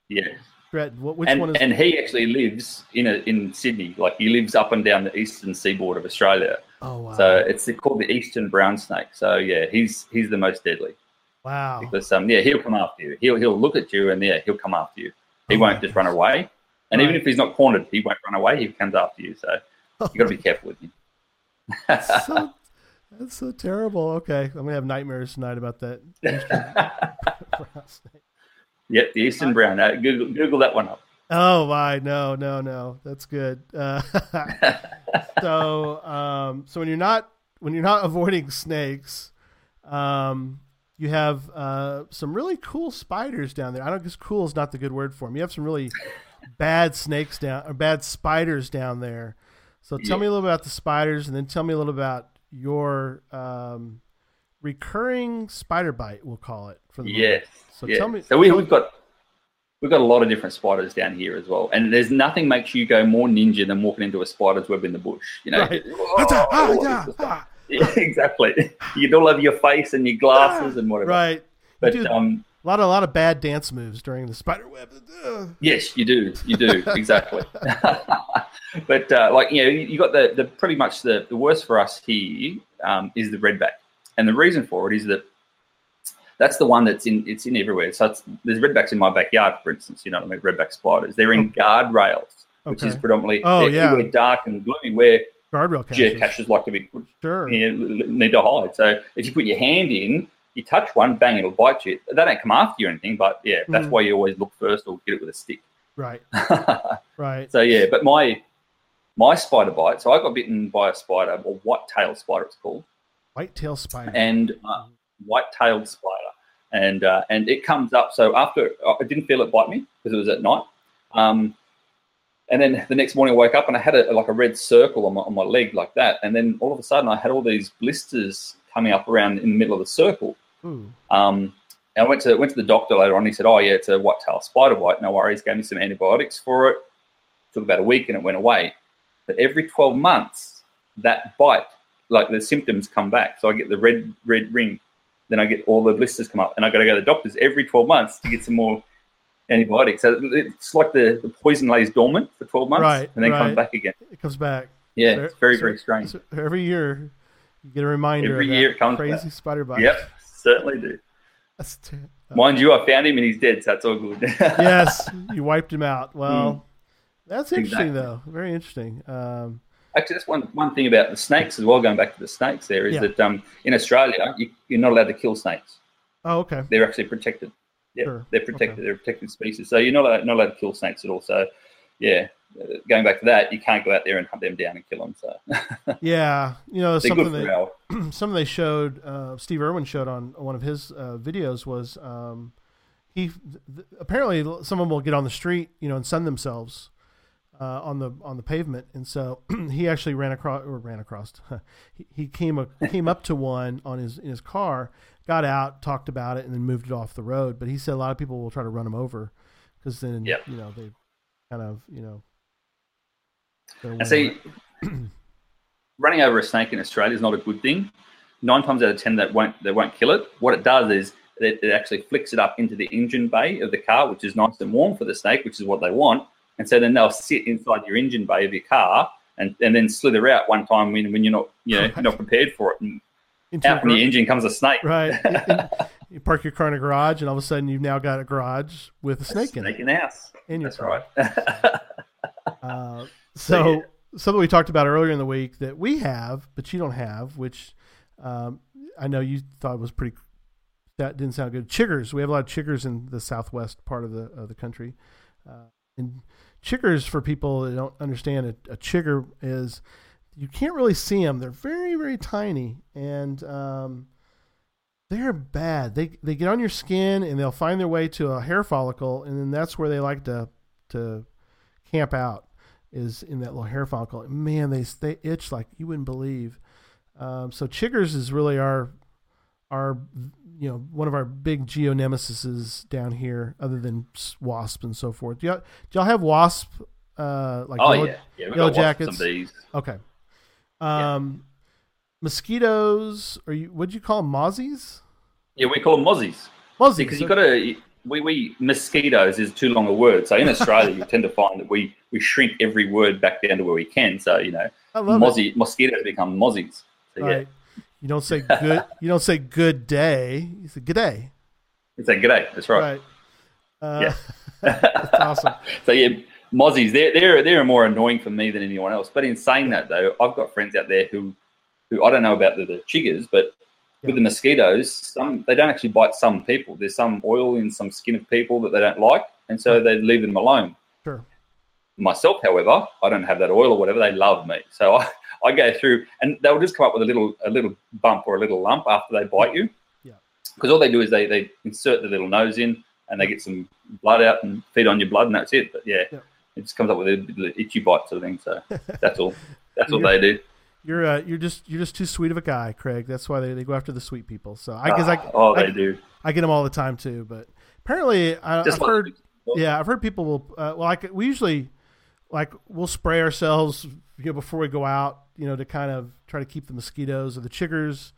Yeah, threatened. What which and one is and he actually lives in a, in Sydney. Like he lives up and down the eastern seaboard of Australia. Oh wow. So it's called the eastern brown snake. So yeah, he's he's the most deadly wow. because um yeah he'll come after you. He'll he'll look at you and yeah he'll come after you. He Oh, won't just run away. And even if he's not cornered, he won't run away. He comes after you. So you got to be careful with him. so, that's so terrible. Okay, I'm gonna have nightmares tonight about that. Eastern brown snake. Yep, the eastern brown. Uh, Google Google that one up. Oh my, no, no, no. That's good. Uh, so, um, so when you're not when you're not avoiding snakes, um, you have uh, some really cool spiders down there. I don't guess cool is not the good word for them. You have some really bad snakes down or bad spiders down there. So tell Yeah. me a little about the spiders, and then tell me a little about your um, recurring spider bite. We'll call it for the moment. Yes. So yeah. tell me. So we, we've got we've got a lot of different spiders down here as well, and there's nothing makes you go more ninja than walking into a spider's web in the bush. You know. Right. Oh, Ah, yeah, ah. Yeah, exactly. You get all over your face and your glasses and whatever. Right. But um, A lot of a lot of bad dance moves during the spider web. Ugh. Yes, you do. You do exactly. but uh, like you know, you got the, the pretty much the, the worst for us here um, is the redback, and the reason for it is that that's the one that's in it's in everywhere. So it's, there's redbacks in my backyard, for instance. You know what I mean? Redback spiders. They're in guardrails, which is predominantly Oh, yeah. dark and gloomy where Guardrail caches. geocaches like to be Sure. you know, need to hide. So if you put your hand in, you touch one, bang, it'll bite you. They don't come after you or anything, but yeah, that's Mhm. why you always look first or get it with a stick. Right. Right. So yeah, but my my spider bite. So I got bitten by a spider, or white tail spider, it's called, White tail spider. and uh, white tailed spider, and uh, and it comes up. So after I didn't feel it bite me because it was at night. Um, and then the next morning I woke up and I had a, like a red circle on my, on my leg like that. And then all of a sudden I had all these blisters coming up around in the middle of the circle. Um, and I went to went to the doctor later on. He said, "Oh yeah, it's a white tail spider bite. No worries." Gave me some antibiotics for it. Took about a week and it went away. But every twelve months, that bite, like the symptoms come back. So I get the red red ring, then I get all the blisters come up, and I got to go to the doctors every twelve months to get some more antibiotics. So it's like the, the poison lays dormant for twelve months Right, and then right. comes back again. It comes back. Yeah, So- it's very so- very strange. so every year, you get a reminder. Every year it comes crazy back. spider bite. Yep, certainly do. That's ter- Mind you, I found him and he's dead, so that's all good. yes, you wiped him out. Well, that's interesting Exactly. though. Very interesting. Um, Actually, that's one one thing about the snakes as well. Going back to the snakes, there is Yeah. that um, in Australia you, you're not allowed to kill snakes. oh, okay. They're actually protected. Yeah, Sure. they're protected. Okay. They're a protected species. So you're not allowed, not allowed to kill snakes at all. So yeah, going back to that, you can't go out there and hunt them down and kill them. So Yeah, you know something that something they showed uh, Steve Irwin showed on one of his uh, videos was um, he th- apparently some of them will get on the street you know and sun themselves uh, on the on the pavement and so he actually ran across or ran across he, he came a, came up to one on his in his car got out talked about it and then moved it off the road but he said a lot of people will try to run him over because then Yep. you know they kind of you know And see, running over a snake in Australia is not a good thing. Nine times out of ten, that won't they won't kill it. What it does is it, it actually flicks it up into the engine bay of the car, which is nice and warm for the snake, which is what they want. And so then they'll sit inside your engine bay of your car and, and then slither out one time when, when you're not you know not prepared for it. And Into out from your the engine comes a snake. Right. You park your car in a garage, and all of a sudden you've now got a garage with a snake in Snake it. in the house. In your That's car. right. Uh, So, so yeah. something we talked about earlier in the week that we have, but you don't have, which um, I know you thought was pretty. That didn't sound good. Chiggers. We have a lot of chiggers in the southwest part of the of the country, uh, and chiggers for people that don't understand a, chigger is you can't really see them. They're very very tiny and. Um, they're bad. They they get on your skin and they'll find their way to a hair follicle, and then that's where they like to to camp out is in that little hair follicle. Man, they they itch like you wouldn't believe. Um, so chiggers is really our our you know one of our big geo nemesises down here, other than wasps and so forth. Do y'all, do y'all have wasp uh, like oh yellow, yeah, yeah. Yellow jackets? bees. Okay. Um, mosquitoes. Or you? What'd you call them? Mozzies. Yeah, we call them mozzies. Mozzies. because you've got to. We, we mosquitoes is too long a word. So in Australia, you tend to find that we, we shrink every word back down to where we can. So you know, I love it. mozzie, mosquitoes become mozzies. So yeah, Right. You don't say good. you don't say good day. You say good day. it's a g'day. That's right. Right. Uh, Yeah. that's awesome. So yeah, mozzies. They're they're they're more annoying for me than anyone else. But in saying that though, I've got friends out there who who I don't know about the, the chiggers, but with the mosquitoes, some they don't actually bite some people. There's some oil in some skin of people that they don't like, and so they leave them alone. Myself, however, I don't have that oil or whatever. They love me, so I, I go through, and they'll just come up with a little a little bump or a little lump after they bite you. Yeah. Because all they do is they they insert the little nose in, and they get some blood out and feed on your blood, and that's it. But yeah, Yeah. it just comes up with a little itchy bite sort of thing. So that's all. That's all they do. You're uh, you're just you're just too sweet of a guy, Craig. That's why they, they go after the sweet people. So I guess I Ah, oh, I, they do. I get them all the time too. But apparently, I, like heard. Yeah, I've heard people will. Uh, well, like we usually, like we'll spray ourselves, you know, before we go out, you know, to kind of try to keep the mosquitoes or the chiggers,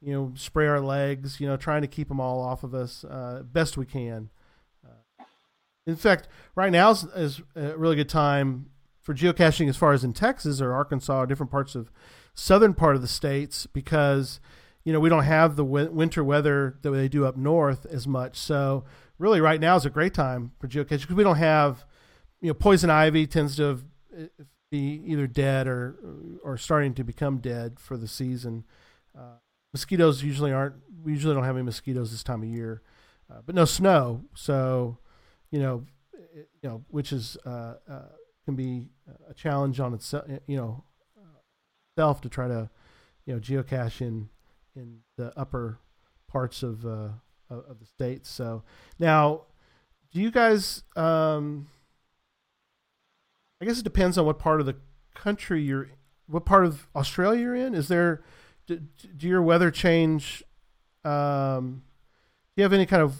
you know, spray our legs, you know, trying to keep them all off of us uh, best we can. Uh, in fact, right now is, is a really good time for geocaching as far as in Texas or Arkansas or different parts of southern part of the states because you know we don't have the win- winter weather that they do up north as much. So really, right now is a great time for geocaching because we don't have you know poison ivy tends to uh, be either dead or or starting to become dead for the season. Uh, mosquitoes usually aren't. We usually don't have any mosquitoes this time of year, uh, but no snow. So you know, it- you know, which is uh, uh, can be a challenge on itself. You know, self to try to you know geocache in in the upper parts of uh, of the states. So now, do you guys? Um, I guess it depends on what part of the country you're. What part of Australia you're in? Is there? Do, do your weather change? Um, do you have any kind of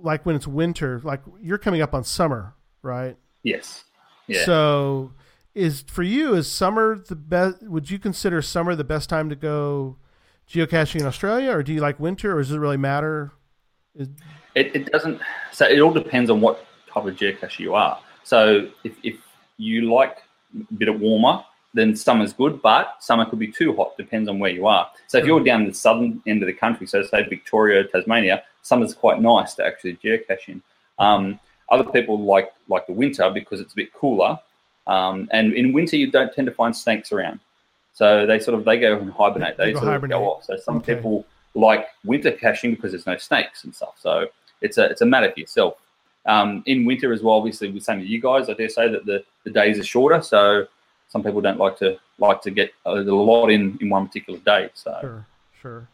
like when it's winter? Like you're coming up on summer, right? Yes. Yeah. So, is for you is summer the best? Would you consider summer the best time to go geocaching in Australia, or do you like winter, or does it really matter? Is, It, it doesn't. So it all depends on what type of geocache you are. So if, if you like a bit of warmer, then summer's good, but summer could be too hot. Depends on where you are. So if you're down the southern end of the country, so say Victoria, Tasmania, summer's quite nice to actually geocache in. Um, other people like like the winter because it's a bit cooler, um, and in winter you don't tend to find snakes around. So they sort of they go and hibernate. They They, sort hibernate. of go off. So some Okay. people like winter caching because there's no snakes and stuff. So it's a it's a matter for yourself. Um, in winter as well, obviously, with same with you guys, I dare say that the, the days are shorter. So some people don't like to like to get a, lot in in one particular day. So sure, sure.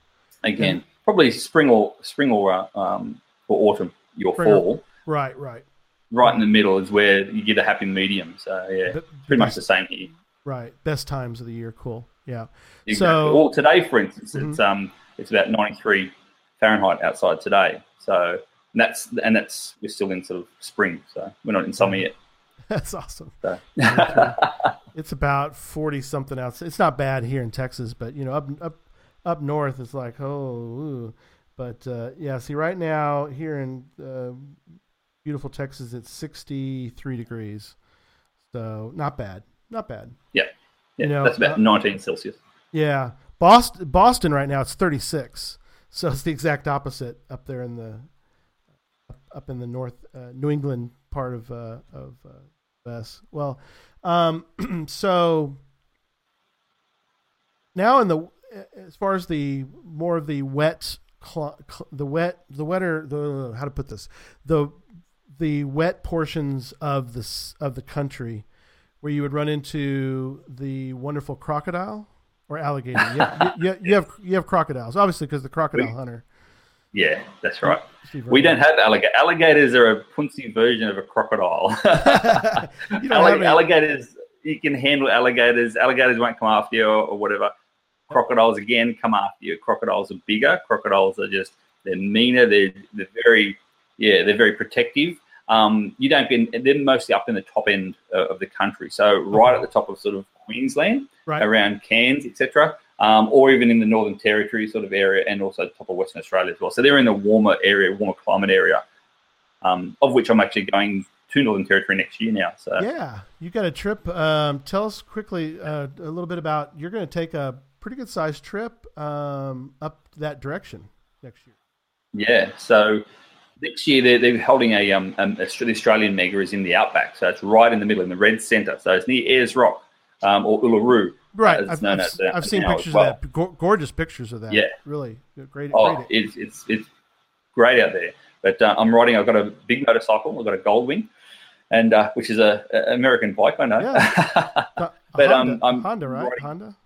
again, probably spring or spring or uh, um, or autumn, your Spring or- fall, Right, right, right in the middle is where you get a happy medium. So yeah, But- pretty much the same here. right. Best times of the year. Cool. Yeah. Exactly. So well, today, for instance, Mhm. it's um it's about 93 Fahrenheit outside today. So and that's and that's we're still in sort of spring, so we're not in summer yet. that's awesome. It's about forty something outside. It's not bad here in Texas, but you know, up up up north, it's like oh, ooh. But uh, yeah, see, right now here in uh, beautiful Texas, it's 63 degrees. So not bad. Not bad. Yeah, yeah, You know, that's about uh, 19 Celsius. Yeah, Boston. Boston right now it's 36, so it's the exact opposite up there in the up in the north uh, New England part of uh, of US. Well, um, so now in the as far as the more of the wet cl- cl- the wet the wetter the how to put this the the wet portions of this of the country where you would run into the wonderful crocodile or alligator. You have, you, you have you have crocodiles, obviously, because the crocodile hunter. Yeah, that's right. We don't have alligators. Alligators are a punsy version of a crocodile. You don't have any- alligators, you can handle alligators. Alligators won't come after you or, or whatever. Crocodiles again come after you. Crocodiles are bigger. Crocodiles are just they're meaner. They're they're very yeah they're very protective. Um, you don't get they're mostly up in the top end uh, of the country. So right at the top of sort of Queensland, Right. around Cairns, etc. Um, or even in the Northern Territory sort of area, and also top of Western Australia as well. So they're in the warmer area, warmer climate area, um, of which I'm actually going to Northern Territory next year now. So Yeah, you got a trip. Um, tell us quickly uh, a little bit about. You're going to take a pretty good sized trip um, up that direction next year. Yeah. So next year they're, they're holding a um um, Australian mega is in the outback, so it's right in the middle in the red centre. So it's near Ayers Rock um, or Uluru. Right, I've, I've, I've seen pictures well. of that. Go- gorgeous pictures of that. Yeah. really great. Oh, great. it's it's it's great out there. But uh, I'm riding. I've got a big motorcycle. I've got a Goldwing, and uh, which is a, a American bike. I know. Yeah. But Honda, um, I'm Honda, right? riding- Honda.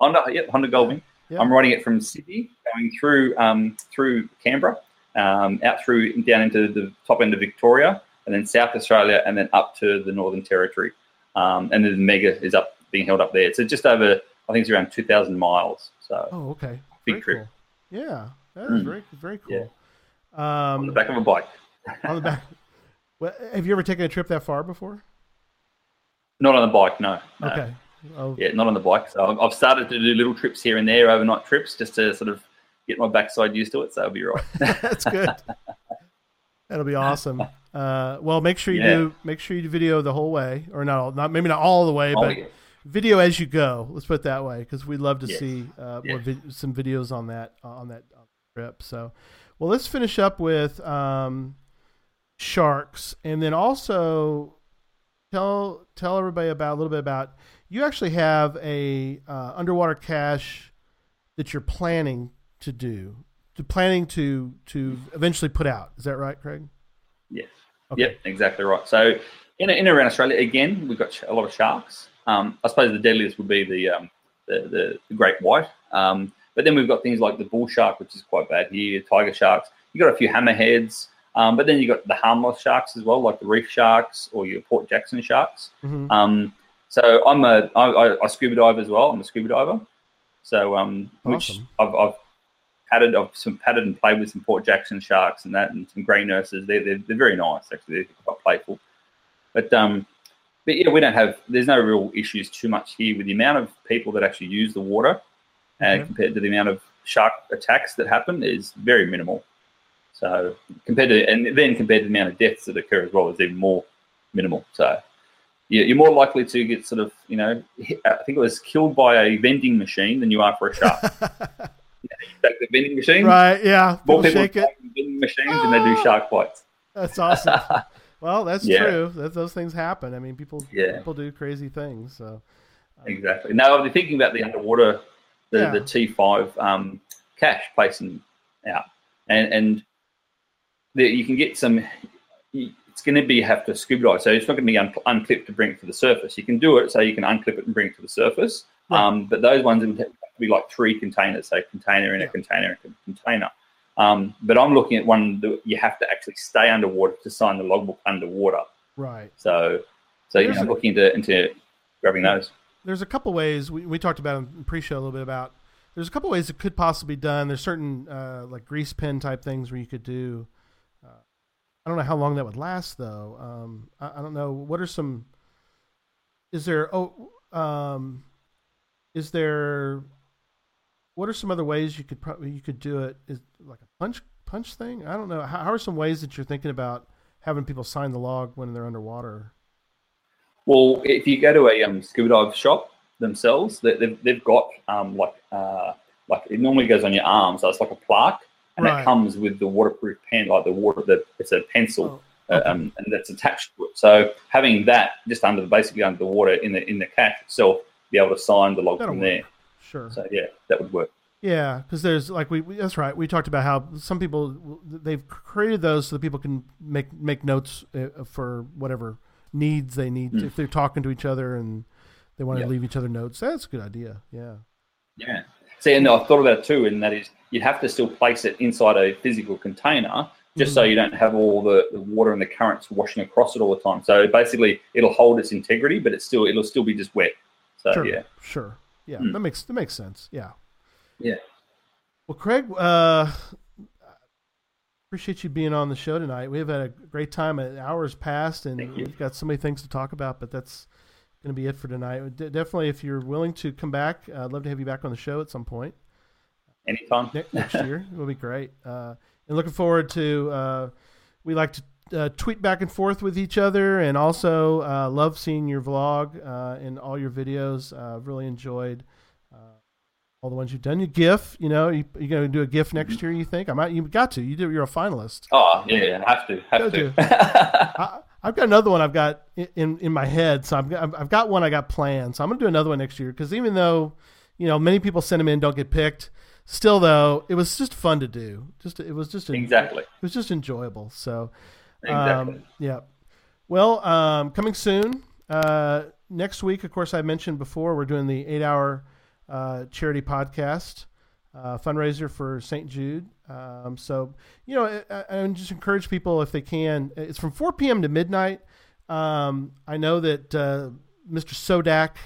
Honda, yep, Honda Goldwing. Yeah. I'm riding it from Sydney, going through um, through Canberra, um, out through down into the top end of Victoria, and then South Australia, and then up to the Northern Territory. Um, and then the Mega is up being held up there. So just over, I think it's around 2,000 miles. So Oh, okay. big Very trip cool. Yeah, that is Mm. very very cool. Yeah. Um, on the back of a bike. on the back. Well, have you ever taken a trip that far before? Not on the bike, no. no. Okay. Oh, Yeah, not on the bike. So I've- I've started to do little trips here and there, overnight trips, just to sort of get my backside used to it. So I'll be right. That's good. That'll be awesome. Uh, well, make sure you Yeah. do. Make sure you video the whole way, or not all, not maybe not all the way, Oh, but yeah. Video as you go. Let's put it that way, because we'd love to Yes. see uh, more Yeah. vid- some videos on that on that uh, trip. So, well, let's finish up with um, sharks, and then also tell tell everybody about a little bit about. You actually have a uh, underwater cache that you're planning to do, to planning to to eventually put out. Is that right, Craig? Yes. Okay. Yep, exactly right. So in, in around Australia, again, we've got a lot of sharks. Um, I suppose the deadliest would be the um, the, the, the great white. Um, but then we've got things like the bull shark, which is quite bad here, tiger sharks. You've got a few hammerheads. Um, but then you've got the harmless sharks as well, like the reef sharks or your Port Jackson sharks. Mhm. Um, so I'm a I, I, I scuba dive as well. I'm a scuba diver. So um, which. I've, I've patted, I've some patted and played with some Port Jackson sharks and that, and some grey nurses. They're, they're they're very nice actually. They're quite playful. But um, but yeah, we don't have. There's no real issues too much here with the amount of people that actually use the water, and Okay. compared to the amount of shark attacks that happen is very minimal. So compared to and then compared to the amount of deaths that occur as well is even more minimal. So yeah, you're more likely to get sort of you know hit, uh, I think it was killed by a vending machine than you are for a shark. The vending machine, Right? Yeah. More People people shake it. vending machines than they do shark bites. That's awesome. well, that's Yeah. true. That those things happen. I mean, people Yeah. people do crazy things. So Exactly. Now, I've been thinking about the underwater, the, Yeah. the T5 um, cache placing out, and and the, you can get some. It's going to be you have to scuba dive, so it's not going to be un- unclipped to bring it to the surface. You can do it, so you can unclip it and bring it to the surface. Right. Um, but those ones would have to be like three containers, so container in a container in a container. Um, but I'm looking at one that you have to actually stay underwater to sign the logbook underwater. right. So, so you know, looking into into grabbing those. There's a couple ways we, we talked about in pre-show a little bit about. There's a couple ways it could possibly be done. There's certain uh, like grease pen type things where you could do. Uh, I don't know how long that would last though. Um, I, I don't know. What are some? Is there oh um, is there what are some other ways you could probably you could do it? Is like a punch punch thing? I don't know. How, how are some ways that you're thinking about having people sign the log when they're underwater? Well, if you go to a um, scuba dive shop themselves, they, they've, they've got um, like uh, like it normally goes on your arm, so it's like a plaque, and Right. it comes with the waterproof pen, like the water. The, it's a pencil, Oh, uh, um, and that's attached to it. So having that just under the basically under the water in the in the cache itself, be able to sign the log That'll from work. there. Sure. So yeah, that would work. Yeah, because there's like we, we that's right. We talked about how some people they've created those so that people can make make notes uh, for whatever needs they need Mm. if they're talking to each other and they want to leave each other notes. That's a good idea. Yeah. Yeah. See, and I thought about it too, and that is you'd have to still place it inside a physical container just so Mhm. you don't have all the, the water and the currents washing across it all the time. So basically, it'll hold its integrity, but it's still it'll still be just wet. So sure. yeah, Sure. Yeah. Mm. That makes that makes sense. Yeah. yeah. Well, Craig, uh, appreciate you being on the show tonight. We've had a great time. An hour's passed, and we've got so many things to talk about. But that's going to be it for tonight. De- definitely, if you're willing to come back, uh, I'd love to have you back on the show at some point Anytime. ne- next year. It will be great. Uh, and looking forward to. Uh, we like to uh, tweet back and forth with each other, and also uh, love seeing your vlog uh, and all your videos. Uh, really enjoyed uh, all the ones you've done. Your GIFF, you know, you, you going to do a GIFF next year? You think? I might. You got to. You do. You're a finalist. Oh yeah, have to, have Go to. I, I've got another one I've got in in my head. So I've got, I've got one I got planned. So I'm gonna do another one next year because even though you know many people send them in don't get picked, still though it was just fun to do. Just it was just Exactly. It was just enjoyable. So Um, yeah. Well, um, coming soon. Uh, next week, of course, I mentioned before we're doing the eight-hour uh, charity podcast uh, fundraiser for St. Jude. Um, so you know, I, I I just encourage people if they can. It's from 4 p.m. to midnight. Um, I know that uh, Mr. Sodak,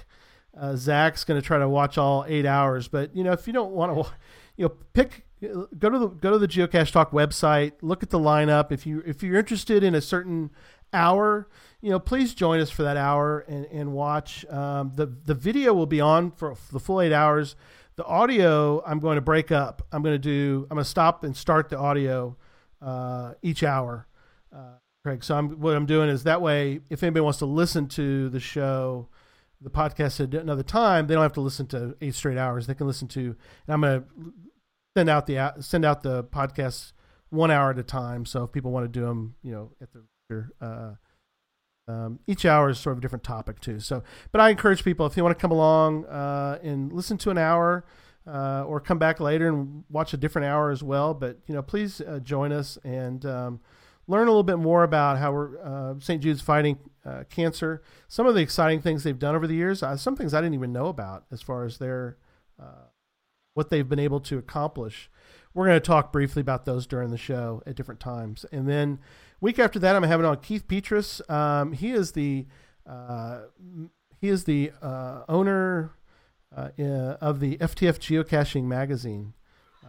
uh, Zach's going to try to watch all eight hours, but you know, if you don't want to, you know, pick go to the go to the Geocache Talk website, look at the lineup. If you if you're interested in a certain hour, you know, please join us for that hour and, and watch. Um, the the video will be on for the full eight hours. The audio I'm going to break up. I'm going to do. I'm going to stop and start the audio uh, each hour, uh, Craig. So I'm what I'm doing is that way. If anybody wants to listen to the show, the podcast at another time, they don't have to listen to eight straight hours. They can listen to. And I'm going to send out the send out the podcasts one hour at a time. So if people want to do them, you know, at uh, um, each hour is sort of a different topic too. So, but I encourage people if you want to come along uh, and listen to an hour, uh, or come back later and watch a different hour as well. But you know, please uh, join us and um, learn a little bit more about how we're uh, St. Jude's fighting uh, cancer. Some of the exciting things they've done over the years. Uh, some things I didn't even know about as far as their uh, what they've been able to accomplish. We're going to talk briefly about those during the show at different times, and then week after that, I'm having on Keith Petrus. Um, he is the uh, he is the uh, owner uh, of the FTF Geocaching magazine.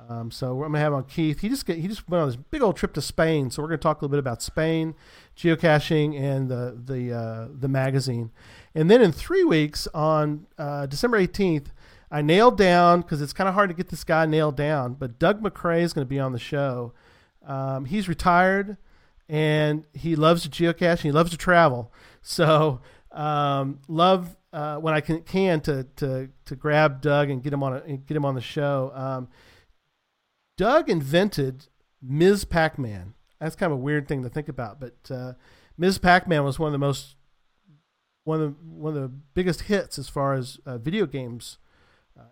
Um, so I'm gonna have on Keith. He just get, he just went on this big old trip to Spain. So we're gonna talk a little bit about Spain, geocaching, and the the uh, the magazine. And then in three weeks on uh, December 18th, I nailed down because it's kind of hard to get this guy nailed down. But Doug Macrae is going to be on the show. Um, he's retired and he loves to geocache and he loves to travel. So um, love uh, when I can can to to to grab Doug and get him on a, get him on the show. Um, Doug invented Ms. Pac-Man. That's kind of a weird thing to think about, but uh, Ms. Pac-Man was one of the most one of the, one of the biggest hits as far as uh, video games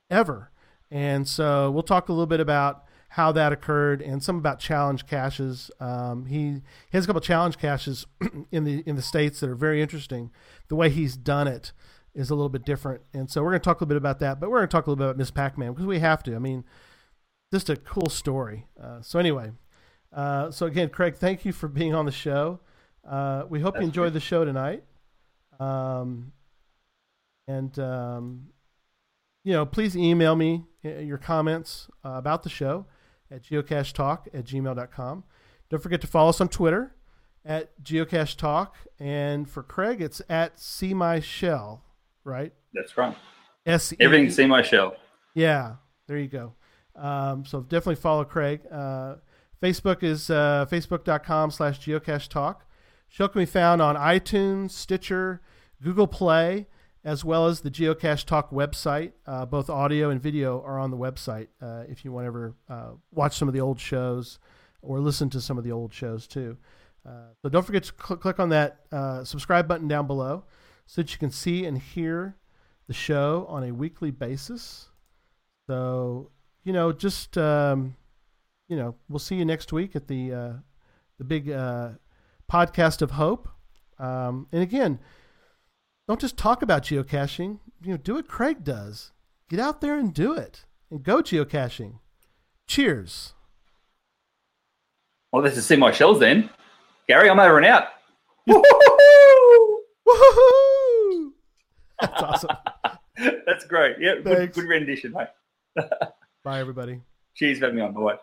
ever. And so we'll talk a little bit about how that occurred and some about challenge caches. Um, he, he has a couple challenge caches in the in the states that are very interesting. The way he's done it is a little bit different, and so we're going to talk a little bit about that. But we're going to talk a little bit about Miss Pac-Man because we have to. I mean, just a cool story. Uh, so anyway, uh, so again, Craig, thank you for being on the show. Uh, we hope you enjoyed great. the show tonight. Um, and um, you know, please email me uh, your comments uh, about the show at geocachetalk at gmail.com. Don't forget to follow us on Twitter at geocache talk. And for Craig, it's at see my shell, right? That's right. S E- Everything see my shell. Yeah, there you go. Um, so definitely follow Craig. Uh, Facebook is uh, facebook.com slash geocache talk. Show can be found on iTunes, Stitcher, Google Play, as well as the Geocache Talk website. Uh, both audio and video are on the website uh, if you want to ever uh, watch some of the old shows or listen to some of the old shows too. Uh, so don't forget to cl- click on that uh, subscribe button down below so that you can see and hear the show on a weekly basis. So, you know, just, um, you know, we'll see you next week at the, uh, the big podcast of hope. Um, and again, don't just talk about geocaching. You know, do what Craig does. Get out there and do it, and go geocaching. Cheers. Well, this is just see my shells then. Gary, I'm over and out. Woohoo! That's awesome. That's great. Yeah, good, good rendition, mate. Bye, everybody. Cheers for having me on. Bye.